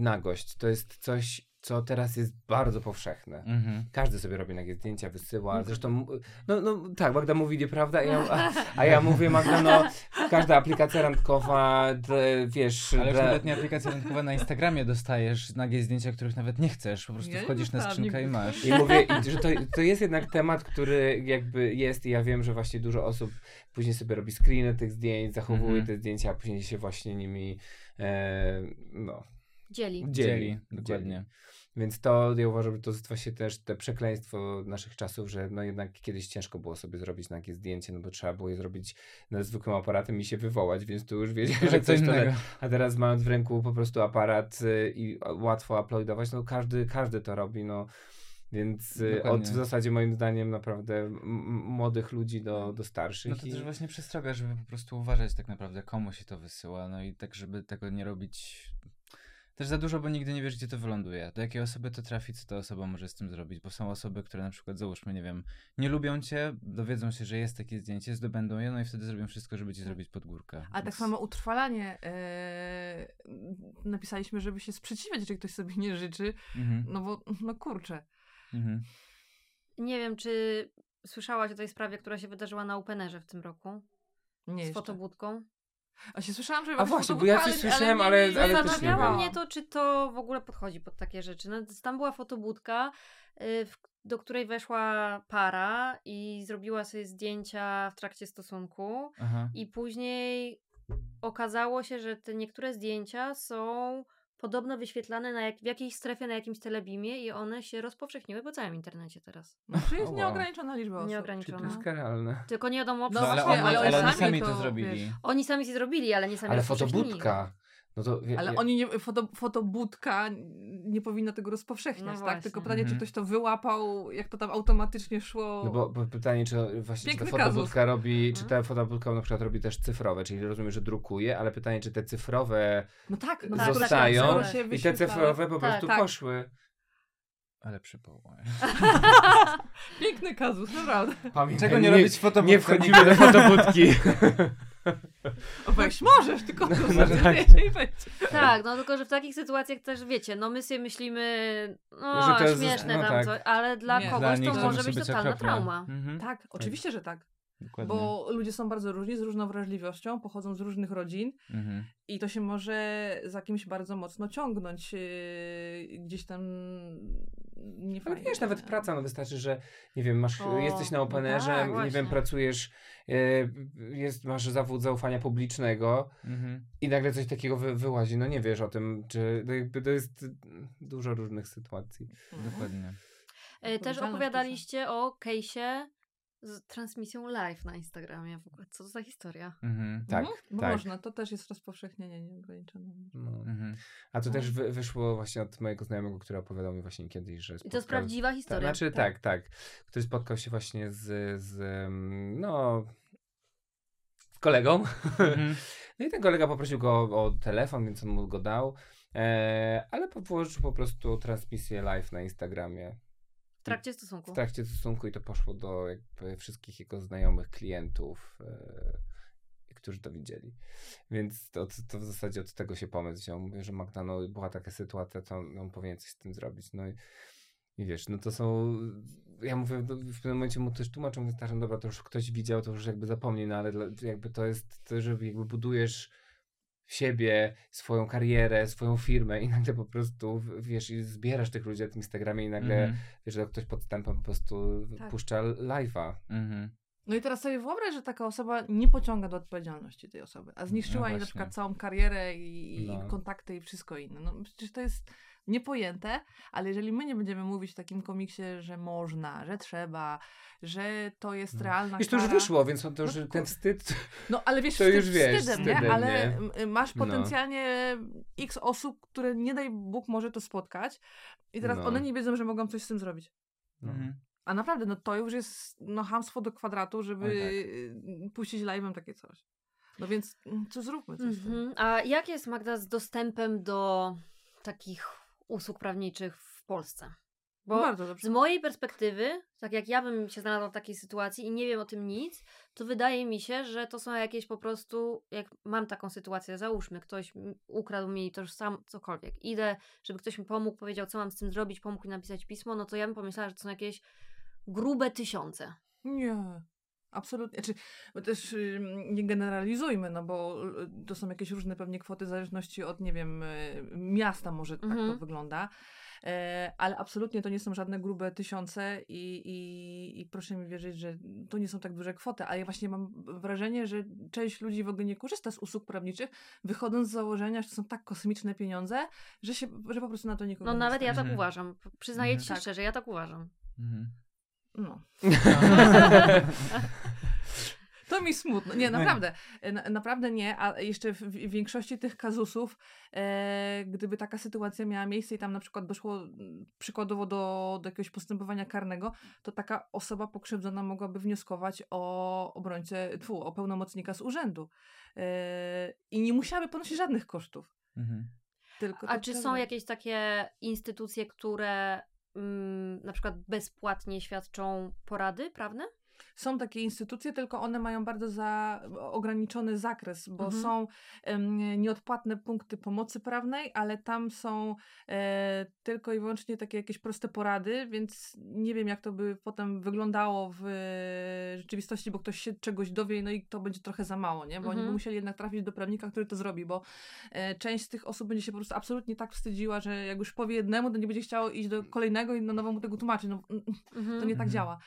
nagość, to jest coś co teraz jest bardzo powszechne. Mm-hmm. Każdy sobie robi nagie zdjęcia, wysyła. Zresztą, no, no tak, Magda mówi nieprawda, a ja, a, a ja mówię, Magda, no każda aplikacja randkowa, wiesz... Ale już nawet nie aplikacja randkowa na Instagramie dostajesz nagie zdjęcia, których nawet nie chcesz, po prostu wchodzisz na skrzynkę i masz. I mówię, że to, to jest jednak temat, który jakby jest i ja wiem, że właśnie dużo osób później sobie robi screeny tych zdjęć, zachowuje mm-hmm. te zdjęcia, a później się właśnie nimi, e, no... Dzieli. Dzieli, Dzieli dokładnie. Dzieli. Więc to ja uważam, że to jest właśnie też te przekleństwo naszych czasów, że no jednak kiedyś ciężko było sobie zrobić takie zdjęcie, no bo trzeba było je zrobić na zwykłym aparatem i się wywołać, więc tu już wiedziałem, że coś to... A teraz mając w ręku po prostu aparat y, i łatwo uploadować, no każdy, każdy to robi, no. Więc y, Dokładnie. od w zasadzie moim zdaniem naprawdę młodych ludzi do, do starszych. No to i... też właśnie przestroga, żeby po prostu uważać tak naprawdę komu się to wysyła, no i tak, żeby tego nie robić też za dużo, bo nigdy nie wiesz, gdzie to wyląduje. Do jakiej osoby to trafi, co ta osoba może z tym zrobić. Bo są osoby, które na przykład, załóżmy, nie wiem, nie lubią cię, dowiedzą się, że jest takie zdjęcie, zdobędą je, no i wtedy zrobią wszystko, żeby ci zrobić pod górkę. A tak Więc... tak samo utrwalanie. Yy, napisaliśmy, żeby się sprzeciwiać, jeżeli ktoś sobie nie życzy. Mhm. No bo, no kurczę. Mhm. Nie wiem, czy słyszałaś o tej sprawie, która się wydarzyła na Openerze w tym roku? Nie Z jeszcze. fotobudką? A się słyszałam, że A właśnie, bo ja coś słyszałem, ale, ale, ale Zastanawiało mnie to, czy to w ogóle podchodzi pod takie rzeczy. No, tam była fotobudka, y, do której weszła para i zrobiła sobie zdjęcia w trakcie stosunku Aha. i później okazało się, że te niektóre zdjęcia są podobno wyświetlane na jak, w jakiejś strefie na jakimś telebimie i one się rozpowszechniły po całym internecie teraz. No, to jest oh, wow. nieograniczona liczba osób. Nieograniczona. to jest karalne. Tylko nie wiadomo... No, ale, oni, ale, ale oni sami to, to zrobili. Wiesz, oni sami się zrobili, ale nie sami Ale fotobudka no to, Ale oni nie, foto, fotobudka nie powinna tego rozpowszechniać, no tak? Tylko pytanie, czy mhm. ktoś to wyłapał, jak to tam automatycznie szło. No bo, bo pytanie, czy właśnie czy ta fotobudka robi, czy mhm. ta fotobudka na przykład robi też cyfrowe, czyli rozumiem, że drukuje, ale pytanie, czy te cyfrowe no tak, no tak, zostają tak, tak, i te cyfrowe po tak, prostu tak. poszły. Ale przypomnę. Piękny kazus, naprawdę. Pamiętaj, Czego nie, nie robić fotobudki? Nie wchodzimy do fotobudki. O, weź możesz, tylko no, no, tak. tak, no tylko, że w takich sytuacjach też wiecie, no my sobie myślimy, no że to jest, śmieszne no, tam tak. coś, ale dla nie, kogoś dla to może być totalna trauma. Mhm. Tak, oczywiście, że tak. Dokładnie. Bo ludzie są bardzo różni, z różną wrażliwością, pochodzą z różnych rodzin mhm. i to się może za kimś bardzo mocno ciągnąć yy, gdzieś tam nie fajnie. wiesz, nawet praca, no wystarczy, że nie wiem, masz, o, jesteś na openerze, no tak, nie wiem, pracujesz, yy, jest, masz zawód zaufania publicznego mhm. i nagle coś takiego wy, wyłazi, no nie wiesz o tym, czy no jakby to jest dużo różnych sytuacji. Mhm. Dokładnie. E, też opowiadaliście o case'ie z transmisją live na Instagramie w ogóle. Co to za historia? Mhm, tak, tak. Można, to też jest rozpowszechnienie nieograniczone. No. Mhm. A to no. też wy, wyszło właśnie od mojego znajomego, który opowiadał mi właśnie kiedyś, że spotkał... I to jest prawdziwa historia. Tak, znaczy tak. tak, tak. Który spotkał się właśnie z, z no z kolegą. Mhm. no i ten kolega poprosił go o telefon, więc on mu go dał. E, ale położył po prostu transmisję live na Instagramie. W trakcie stosunku. W trakcie stosunku i to poszło do jakby wszystkich jego znajomych klientów, yy, którzy to widzieli. Więc to, to, w zasadzie od tego się pomysł wziął. Mówię, że Magda, no była taka sytuacja, to on powinien coś z tym zrobić. No i, i wiesz, no to są ja mówię, no, w pewnym momencie mu też tłumaczę, mówię, że dobra, to już ktoś widział, to już jakby zapomnij, no ale jakby to jest to, że jakby budujesz siebie, swoją karierę, swoją firmę i nagle po prostu, wiesz, i zbierasz tych ludzi na tym Instagramie i nagle, mm. wiesz, że ktoś podstępem po prostu tak. puszcza live'a. Mm No i teraz sobie wyobraź, że taka osoba nie pociąga do odpowiedzialności tej osoby, a zniszczyła no jej na przykład całą karierę i, no. i kontakty i wszystko inne. No przecież to jest niepojęte, ale jeżeli my nie będziemy mówić w takim komiksie, że można, że trzeba, że to jest no. realna Już to już wyszło, więc on to już, no, ten wstyd, no, ale wiesz, to wstyd, już wiesz, wstydem, wstydem, nie? Ale nie? masz no. potencjalnie no. x osób, które nie daj Bóg może to spotkać i teraz no. one nie wiedzą, że mogą coś z tym zrobić. No. Mhm. A naprawdę, no to już jest no, hamstwo do kwadratu, żeby tak. puścić live'em takie coś. No więc mm, co zróbmy coś mhm. A jak jest Magda z dostępem do takich usług prawniczych w Polsce. Bo Bardzo dobrze. z mojej perspektywy, tak jak ja bym się znalazła w takiej sytuacji i nie wiem o tym nic, to wydaje mi się, że to są jakieś po prostu, jak mam taką sytuację, załóżmy, ktoś ukradł mi to już sam cokolwiek, idę, żeby ktoś mi pomógł, powiedział, co mam z tym zrobić, pomógł mi napisać pismo, no to ja bym pomyślała, że to są jakieś grube tysiące. Nie. Absolutnie. Znaczy, też nie generalizujmy, no bo y, to są jakieś różne pewnie kwoty w zależności od, nie wiem, y, miasta może tak to mhm. wygląda. E, ale absolutnie to nie są żadne grube tysiące i, i, i proszę mi wierzyć, że to nie są tak duże kwoty, ale ja właśnie mam wrażenie, że część ludzi w ogóle nie korzysta z usług prawniczych, wychodząc z założenia, że to są tak kosmiczne pieniądze, że, się, że po prostu na to nie korzysta. No nawet ja tak mhm. uważam. Przyznaję mhm. ci tak. szczerze, ja tak uważam. Mhm. No. To mi smutno. Nie, naprawdę. Na, naprawdę nie. A jeszcze w, w większości tych kazusów, e, gdyby taka sytuacja miała miejsce i tam na przykład doszło przykładowo do, do jakiegoś postępowania karnego, to taka osoba pokrzywdzona mogłaby wnioskować o obrońcę, tfu, o pełnomocnika z urzędu. E, I nie musiałaby ponosić żadnych kosztów. Mhm. Tylko A czy są jakieś takie instytucje, które mm, na przykład bezpłatnie świadczą porady prawne? Są takie instytucje, tylko one mają bardzo za, ograniczony zakres, bo mhm. są nieodpłatne punkty pomocy prawnej, ale tam są e, tylko i wyłącznie takie jakieś proste porady, więc nie wiem, jak to by potem wyglądało w rzeczywistości, bo ktoś się czegoś dowie, no i to będzie trochę za mało, nie? Bo mhm. oni by mhm. musieli jednak trafić do prawnika, który to zrobi, bo e, część z tych osób będzie się po prostu absolutnie tak wstydziła, że jak już powie jednemu, to nie będzie chciało iść do kolejnego i na nowo mu tego tłumaczyć. No, mhm. To nie tak mhm. działa.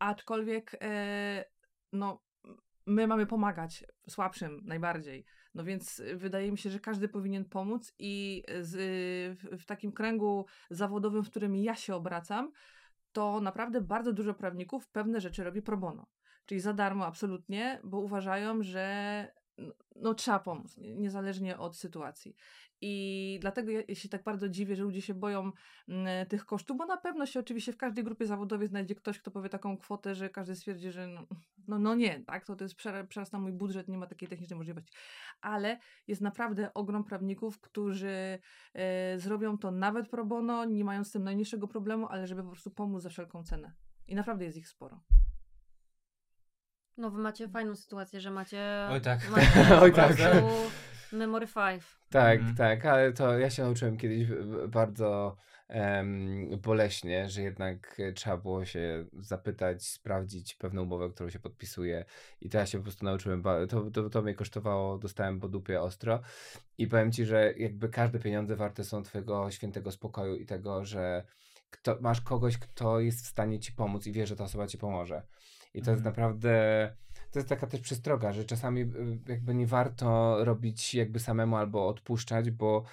Aczkolwiek, e, no, my mamy pomagać słabszym najbardziej. No więc wydaje mi się, że każdy powinien pomóc i z, w, w takim kręgu zawodowym, w którym ja się obracam, to naprawdę bardzo dużo prawników pewne rzeczy robi pro bono. Czyli za darmo absolutnie, bo uważają, że no, trzeba pomóc, niezależnie od sytuacji. I dlatego ja się tak bardzo dziwię, że ludzie się boją mm, tych kosztów, bo na pewno się oczywiście w każdej grupie zawodowej znajdzie ktoś, kto powie taką kwotę, że każdy stwierdzi, że no, no, no nie, tak, to, to jest przerasta mój budżet, nie ma takiej technicznej możliwości. Ale jest naprawdę ogrom prawników, którzy e, zrobią to nawet pro bono, nie mając z tym najmniejszego problemu, ale żeby po prostu pomóc za wszelką cenę. I naprawdę jest ich sporo. No wy macie fajną sytuację, że macie... Oj tak. Macie Oj tak. Memory 5. Tak, mm. tak, ale to ja się nauczyłem kiedyś bardzo um, boleśnie, że jednak trzeba było się zapytać, sprawdzić pewną umowę, którą się podpisuje i to ja się po prostu nauczyłem, to, to, to mnie kosztowało, dostałem po dupie ostro i powiem Ci, że jakby każde pieniądze warte są Twojego świętego spokoju i tego, że kto, masz kogoś, kto jest w stanie Ci pomóc i wie, że ta osoba Ci pomoże. I to jest mhm. naprawdę, to jest taka też przestroga, że czasami y, jakby nie warto robić jakby samemu albo odpuszczać, bo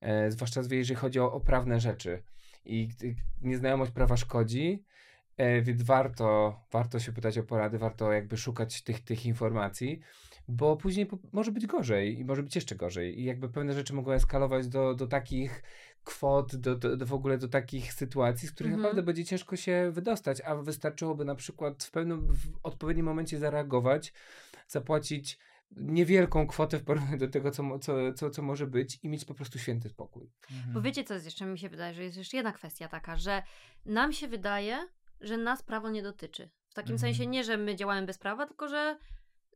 e, zwłaszcza jeżeli chodzi o, o prawne rzeczy i nieznajomość prawa szkodzi, e, więc warto, warto się pytać o porady, warto jakby szukać tych, tych informacji, bo później po, może być gorzej i może być jeszcze gorzej i jakby pewne rzeczy mogą eskalować do, do takich kwot, do, do, do w ogóle do takich sytuacji, z których mhm. naprawdę będzie ciężko się wydostać, a wystarczyłoby na przykład w pewnym, w odpowiednim momencie zareagować, zapłacić niewielką kwotę w porównaniu do tego, co, co, co, co może być i mieć po prostu święty spokój. Mhm. Bo wiecie, co jest jeszcze, mi się wydaje, że jest jeszcze jedna kwestia taka, że nam się wydaje, że nas prawo nie dotyczy. W takim mhm. sensie nie, że my działamy bez prawa, tylko że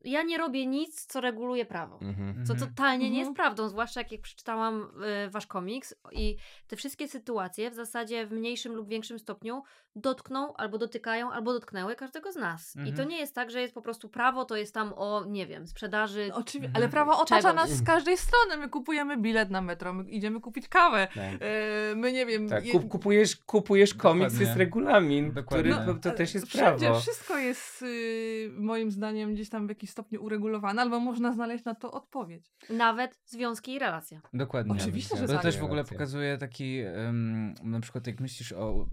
ja nie robię nic, co reguluje prawo. Mhm. Co totalnie nie jest mhm. prawdą, zwłaszcza jak, jak przeczytałam y, wasz komiks i te wszystkie sytuacje w zasadzie w mniejszym lub większym stopniu dotkną albo dotykają, albo dotknęły każdego z nas. Mhm. I to mhm. nie jest tak, że jest po prostu prawo, to jest tam o, nie wiem, sprzedaży. No, oczywiście, ale prawo otacza czegoś. nas z każdej strony. My kupujemy bilet na metro, my idziemy kupić kawę. Tak. E, my nie wiem. Tak, kup, kupujesz, kupujesz komiks, jest regulamin, Dokładnie. który to, to też jest Wszędzie prawo. Wszystko jest y, moim zdaniem gdzieś tam w jakiś stopniu uregulowane, albo można znaleźć na to odpowiedź. Nawet związki i relacje. Dokładnie. Oczywiście, że To tak. też w ogóle pokazuje taki, um, na przykład jak myślisz o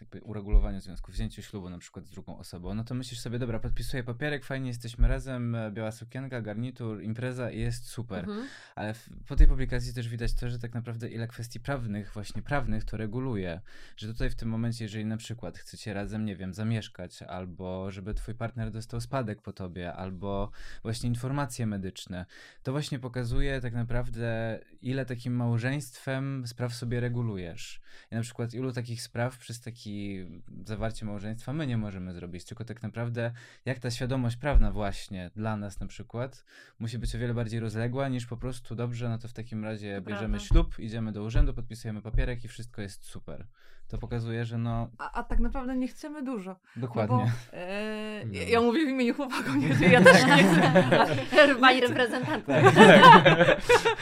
jakby uregulowaniu związku, wzięciu ślubu na przykład z drugą osobą, no to myślisz sobie, dobra, podpisuję papierek, fajnie jesteśmy razem, biała sukienka, garnitur, impreza i jest super. Mhm. Ale w, po tej publikacji też widać to, że tak naprawdę ile kwestii prawnych, właśnie prawnych to reguluje. Że tutaj w tym momencie, jeżeli na przykład chcecie razem, nie wiem, zamieszkać, albo żeby twój partner dostał spadek po tobie, albo właśnie informacje medyczne, to właśnie pokazuje tak naprawdę, ile takim małżeństwem spraw sobie regulujesz. I na przykład ilu takich spraw przez taki zawarcie małżeństwa my nie możemy zrobić, tylko tak naprawdę jak ta świadomość prawna właśnie dla nas na przykład musi być o wiele bardziej rozległa niż po prostu dobrze, no to w takim razie bierzemy prawda. ślub, idziemy do urzędu, podpisujemy papierek i wszystko jest super. To pokazuje, że no... A, a tak naprawdę nie chcemy dużo. Dokładnie. No bo, e, no. ja mówię w imieniu chłopaków, nie, ja też nie chcę. Pani reprezentant. Tak, tak.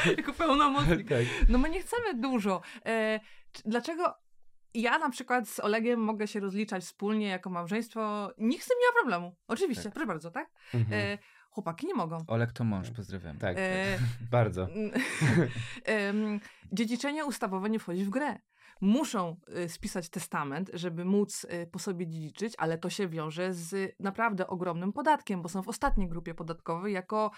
jako pełnomocnik. Tak. No my nie chcemy dużo. E, dlaczego ja na przykład z Olegiem mogę się rozliczać wspólnie jako małżeństwo. Nikt z tym nie ma problemu. Oczywiście, tak. proszę bardzo, tak? Mhm. E, chłopaki nie mogą. Oleg to mąż, pozdrawiam. Tak, e, bardzo. e, dziedziczenie ustawowe nie wchodzi w grę. Muszą y, spisać testament, żeby móc y, po sobie dziedziczyć, ale to się wiąże z naprawdę ogromnym podatkiem, bo są w ostatniej grupie podatkowej jako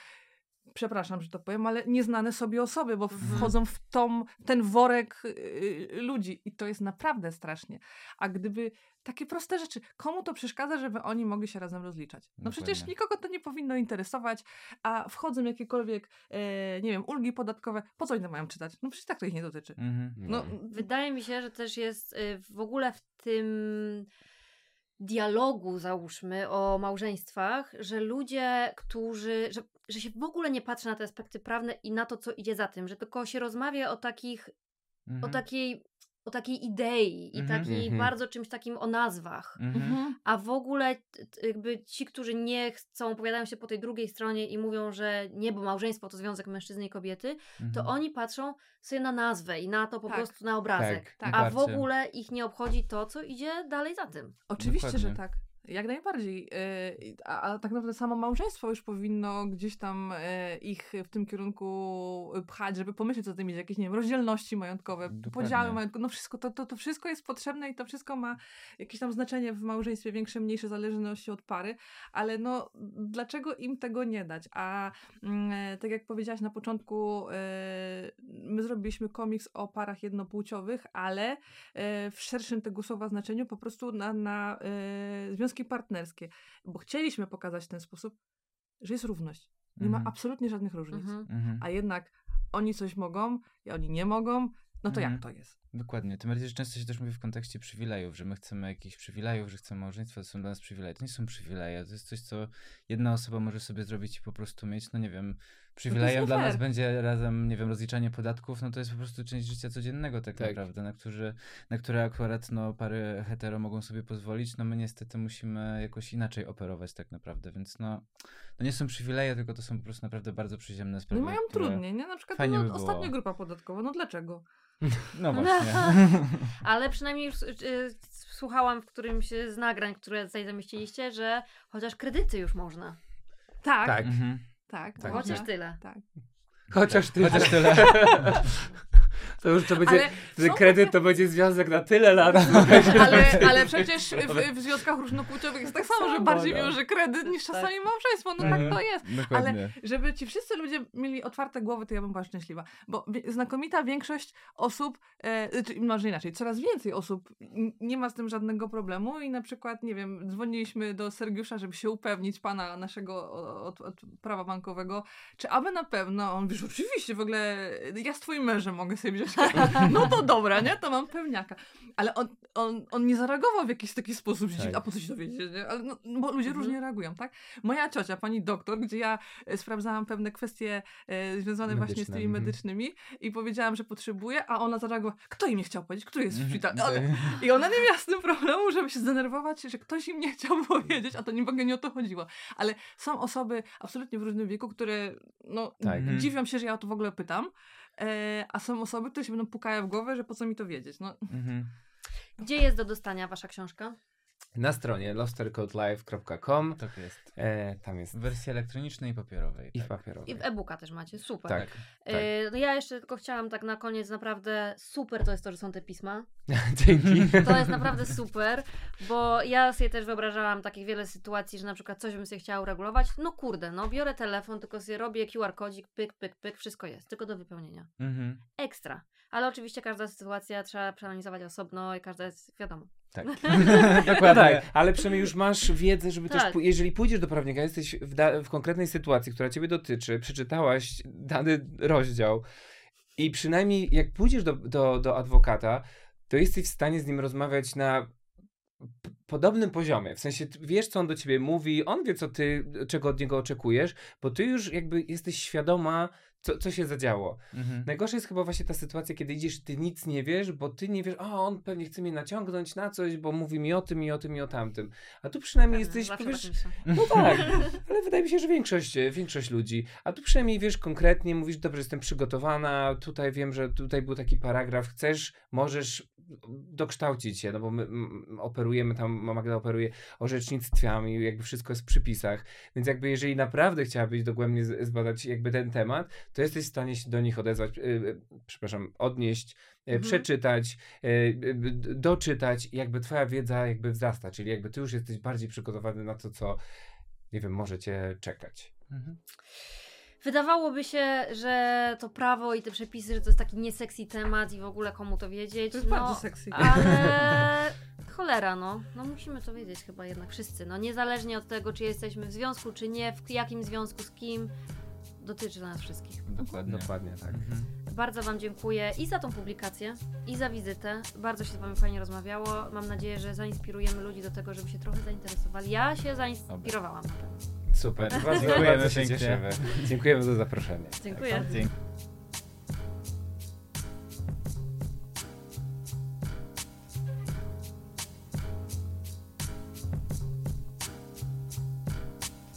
przepraszam, że to powiem, ale nieznane sobie osoby, bo mhm. wchodzą w tom, ten worek y, ludzi i to jest naprawdę strasznie. A gdyby takie proste rzeczy, komu to przeszkadza, żeby oni mogli się razem rozliczać? No Dokładnie. przecież nikogo to nie powinno interesować, a wchodzą jakiekolwiek, e, nie wiem, ulgi podatkowe, po co oni to mają czytać? No przecież tak to ich nie dotyczy. Mhm. No, Wydaje mi się, że też jest y, w ogóle w tym dialogu, załóżmy, o małżeństwach, że ludzie, którzy, że, że się w ogóle nie patrzy na te aspekty prawne i na to, co idzie za tym, że tylko się rozmawia o takich, mhm. o takiej o takiej idei i mm-hmm, takiej mm-hmm. bardzo czymś takim o nazwach. Mm-hmm. A w ogóle jakby ci, którzy nie chcą, opowiadają się po tej drugiej stronie i mówią, że nie, bo małżeństwo to związek mężczyzny i kobiety, to mhm. oni patrzą sobie na nazwę i na to po tak. prostu na obrazek. Tak, tak. A w ogóle ich nie obchodzi to, co idzie dalej za tym. Oczywiście, Dokładnie. że tak. Jak najbardziej. Y, a, a, tak naprawdę samo małżeństwo już powinno gdzieś tam y, ich w tym kierunku pchać, żeby pomyśleć o tym, jakieś, nie wiem, rozdzielności majątkowe, Dokładnie. podziały majątkowe, no wszystko, to, to, to wszystko jest potrzebne i to wszystko ma jakieś tam znaczenie w małżeństwie, większe, mniejsze, zależności od pary, ale no, dlaczego im tego nie dać? A mm, tak jak powiedziałaś na początku, my zrobiliśmy komiks o parach jednopłciowych, ale w szerszym tego słowa znaczeniu po prostu na, na związki związki partnerskie, bo chcieliśmy pokazać w ten sposób, że jest równość. Nie mhm. ma absolutnie żadnych różnic. Mhm. mhm. A jednak oni coś mogą, a oni nie mogą, no to mhm. jak to jest? Dokładnie. Tym bardziej, że często się też mówi w kontekście przywilejów, że my chcemy jakichś przywilejów, że chcemy małżeństwa, to są dla nas przywileje. To nie są przywileje, to jest coś, co jedna osoba może sobie zrobić i po prostu mieć, no nie wiem, przywilejem no dla nas będzie razem, nie wiem, rozliczanie podatków, no to jest po prostu część życia codziennego tak, tak. naprawdę, na, którzy, na które akurat no, pary hetero mogą sobie pozwolić, no my niestety musimy jakoś inaczej operować tak naprawdę, więc no, no nie są przywileje, tylko to są po prostu naprawdę bardzo przyziemne sprawy. No mają trudniej, nie? Na przykład no, by ostatnia grupa podatkowa, no dlaczego? No właśnie. Ale przynajmniej już y, słuchałam w którymś z nagrań, które tutaj zamieściliście, że chociaż kredyty już można. Tak. Tak. Mhm. Tak, tak. Chociaż tyle. Tak. Chociaż tyle. Chociaż tyle. To już to będzie, ale kredyt to będzie związek na tyle lat. Ale, ale przecież w, w związkach różnopłciowych jest tak samo, że bardziej no. wiąże kredyt niż tak. czasami małżeństwo. No tak to jest. Dokładnie. Ale żeby ci wszyscy ludzie mieli otwarte głowy, to ja bym była szczęśliwa. Bo znakomita większość osób, e, może inaczej, coraz więcej osób nie ma z tym żadnego problemu i na przykład, nie wiem, dzwoniliśmy do Sergiusza, żeby się upewnić pana naszego od, od prawa bankowego, czy aby na pewno, on wiesz, oczywiście w ogóle ja z twoim mężem mogę sobie wziąć. No to dobra, nie? To mam pewniaka. Ale on, on, on nie zareagował w jakiś taki sposób, tak. a po co się dowiedzieć, nie? Ale no, bo ludzie mhm. różnie reagują, tak? Moja ciocia, pani doktor, gdzie ja e, sprawdzałam pewne kwestie e, związane Medyczne. właśnie z tymi mhm. medycznymi i powiedziałam, że potrzebuję, a ona zareagowała, kto im nie chciał powiedzieć, który jest w mhm. szpitalu? I ona nie miała z tym problemu, żeby się zdenerwować, że ktoś im nie chciał powiedzieć, a to nie w ogóle nie o to chodziło. Ale są osoby absolutnie w różnym wieku, które no, tak. dziwią się, że ja o to w ogóle pytam, a są osoby, które się będą pukają w głowę, że po co mi to wiedzieć. No. Mhm. Gdzie jest do dostania wasza książka? Na stronie lovestorycodelive.com. Tak jest. E, tam jest. W wersji elektronicznej i papierowej. I tak. w papierowej. I w e-booka też macie, super. Tak. E, tak. no ja jeszcze tylko chciałam tak na koniec, naprawdę super to jest to, że są te pisma. Dzięki. To jest naprawdę super, bo ja sobie też wyobrażałam takich wiele sytuacji, że na przykład coś bym sobie chciała uregulować. No kurde, no biorę telefon, tylko sobie robię QR kodzik, pyk, pyk, pyk, wszystko jest, tylko do wypełnienia. Mhm. Ekstra. Ale oczywiście każda sytuacja trzeba przeanalizować osobno i każda jest wiadomo. Tak. Dokładnie. tak, ale przynajmniej już masz wiedzę, żeby tak. też, jeżeli pójdziesz do prawnika, jesteś w, w konkretnej sytuacji, która ciebie dotyczy, przeczytałaś dany rozdział i przynajmniej jak pójdziesz do, do, do adwokata, to jesteś w stanie z nim rozmawiać na podobnym poziomie. W sensie wiesz, co on do ciebie mówi, on wie, co ty, czego od niego oczekujesz, bo ty już jakby jesteś świadoma co, co się zadziało. Mhm. Najgorsza jest chyba właśnie ta sytuacja, kiedy idziesz ty nic nie wiesz, bo ty nie wiesz, o, on pewnie chce mnie naciągnąć na coś, bo mówi mi o tym i o tym i o tamtym. A tu przynajmniej Pewnie, jesteś, powiesz, tak no tak, ale wydaje mi się, że większość, większość ludzi, a tu przynajmniej wiesz konkretnie, mówisz, dobrze, jestem przygotowana, tutaj wiem, że tutaj był taki paragraf, chcesz, możesz dokształcić się, no bo my operujemy tam, Magda operuje orzecznictwami, jakby wszystko jest w przypisach, więc jakby jeżeli naprawdę chciałabyś dogłębnie zbadać jakby ten temat, to jesteś w stanie się do nich odezwać, yy, przepraszam, odnieść, yy, mhm. przeczytać, yy, doczytać i jakby twoja wiedza jakby wzrasta, czyli jakby ty już jesteś bardziej przygotowany na to, co, nie wiem, może cię czekać. Mhm. Wydawałoby się, że to prawo i te przepisy, że to jest taki nieseksy temat i w ogóle komu to wiedzieć. To jest no, bardzo sexy. Ale cholera, no. No musimy to wiedzieć chyba jednak wszyscy. No niezależnie od tego, czy jesteśmy w związku, czy nie, w jakim związku, z kim, dotyczy nas wszystkich. Dokładnie. Dokładnie tak. Mhm. Bardzo Wam dziękuję i za tą publikację, i za wizytę. Bardzo się z Wami fajnie rozmawiało. Mam nadzieję, że zainspirujemy ludzi do tego, żeby się trochę zainteresowali. Ja się zainspirowałam na pewno. Super, bardzo, dziękujemy, bardzo się cieszymy. Dziękujemy za zaproszenie. Dziękuję. Dzięki.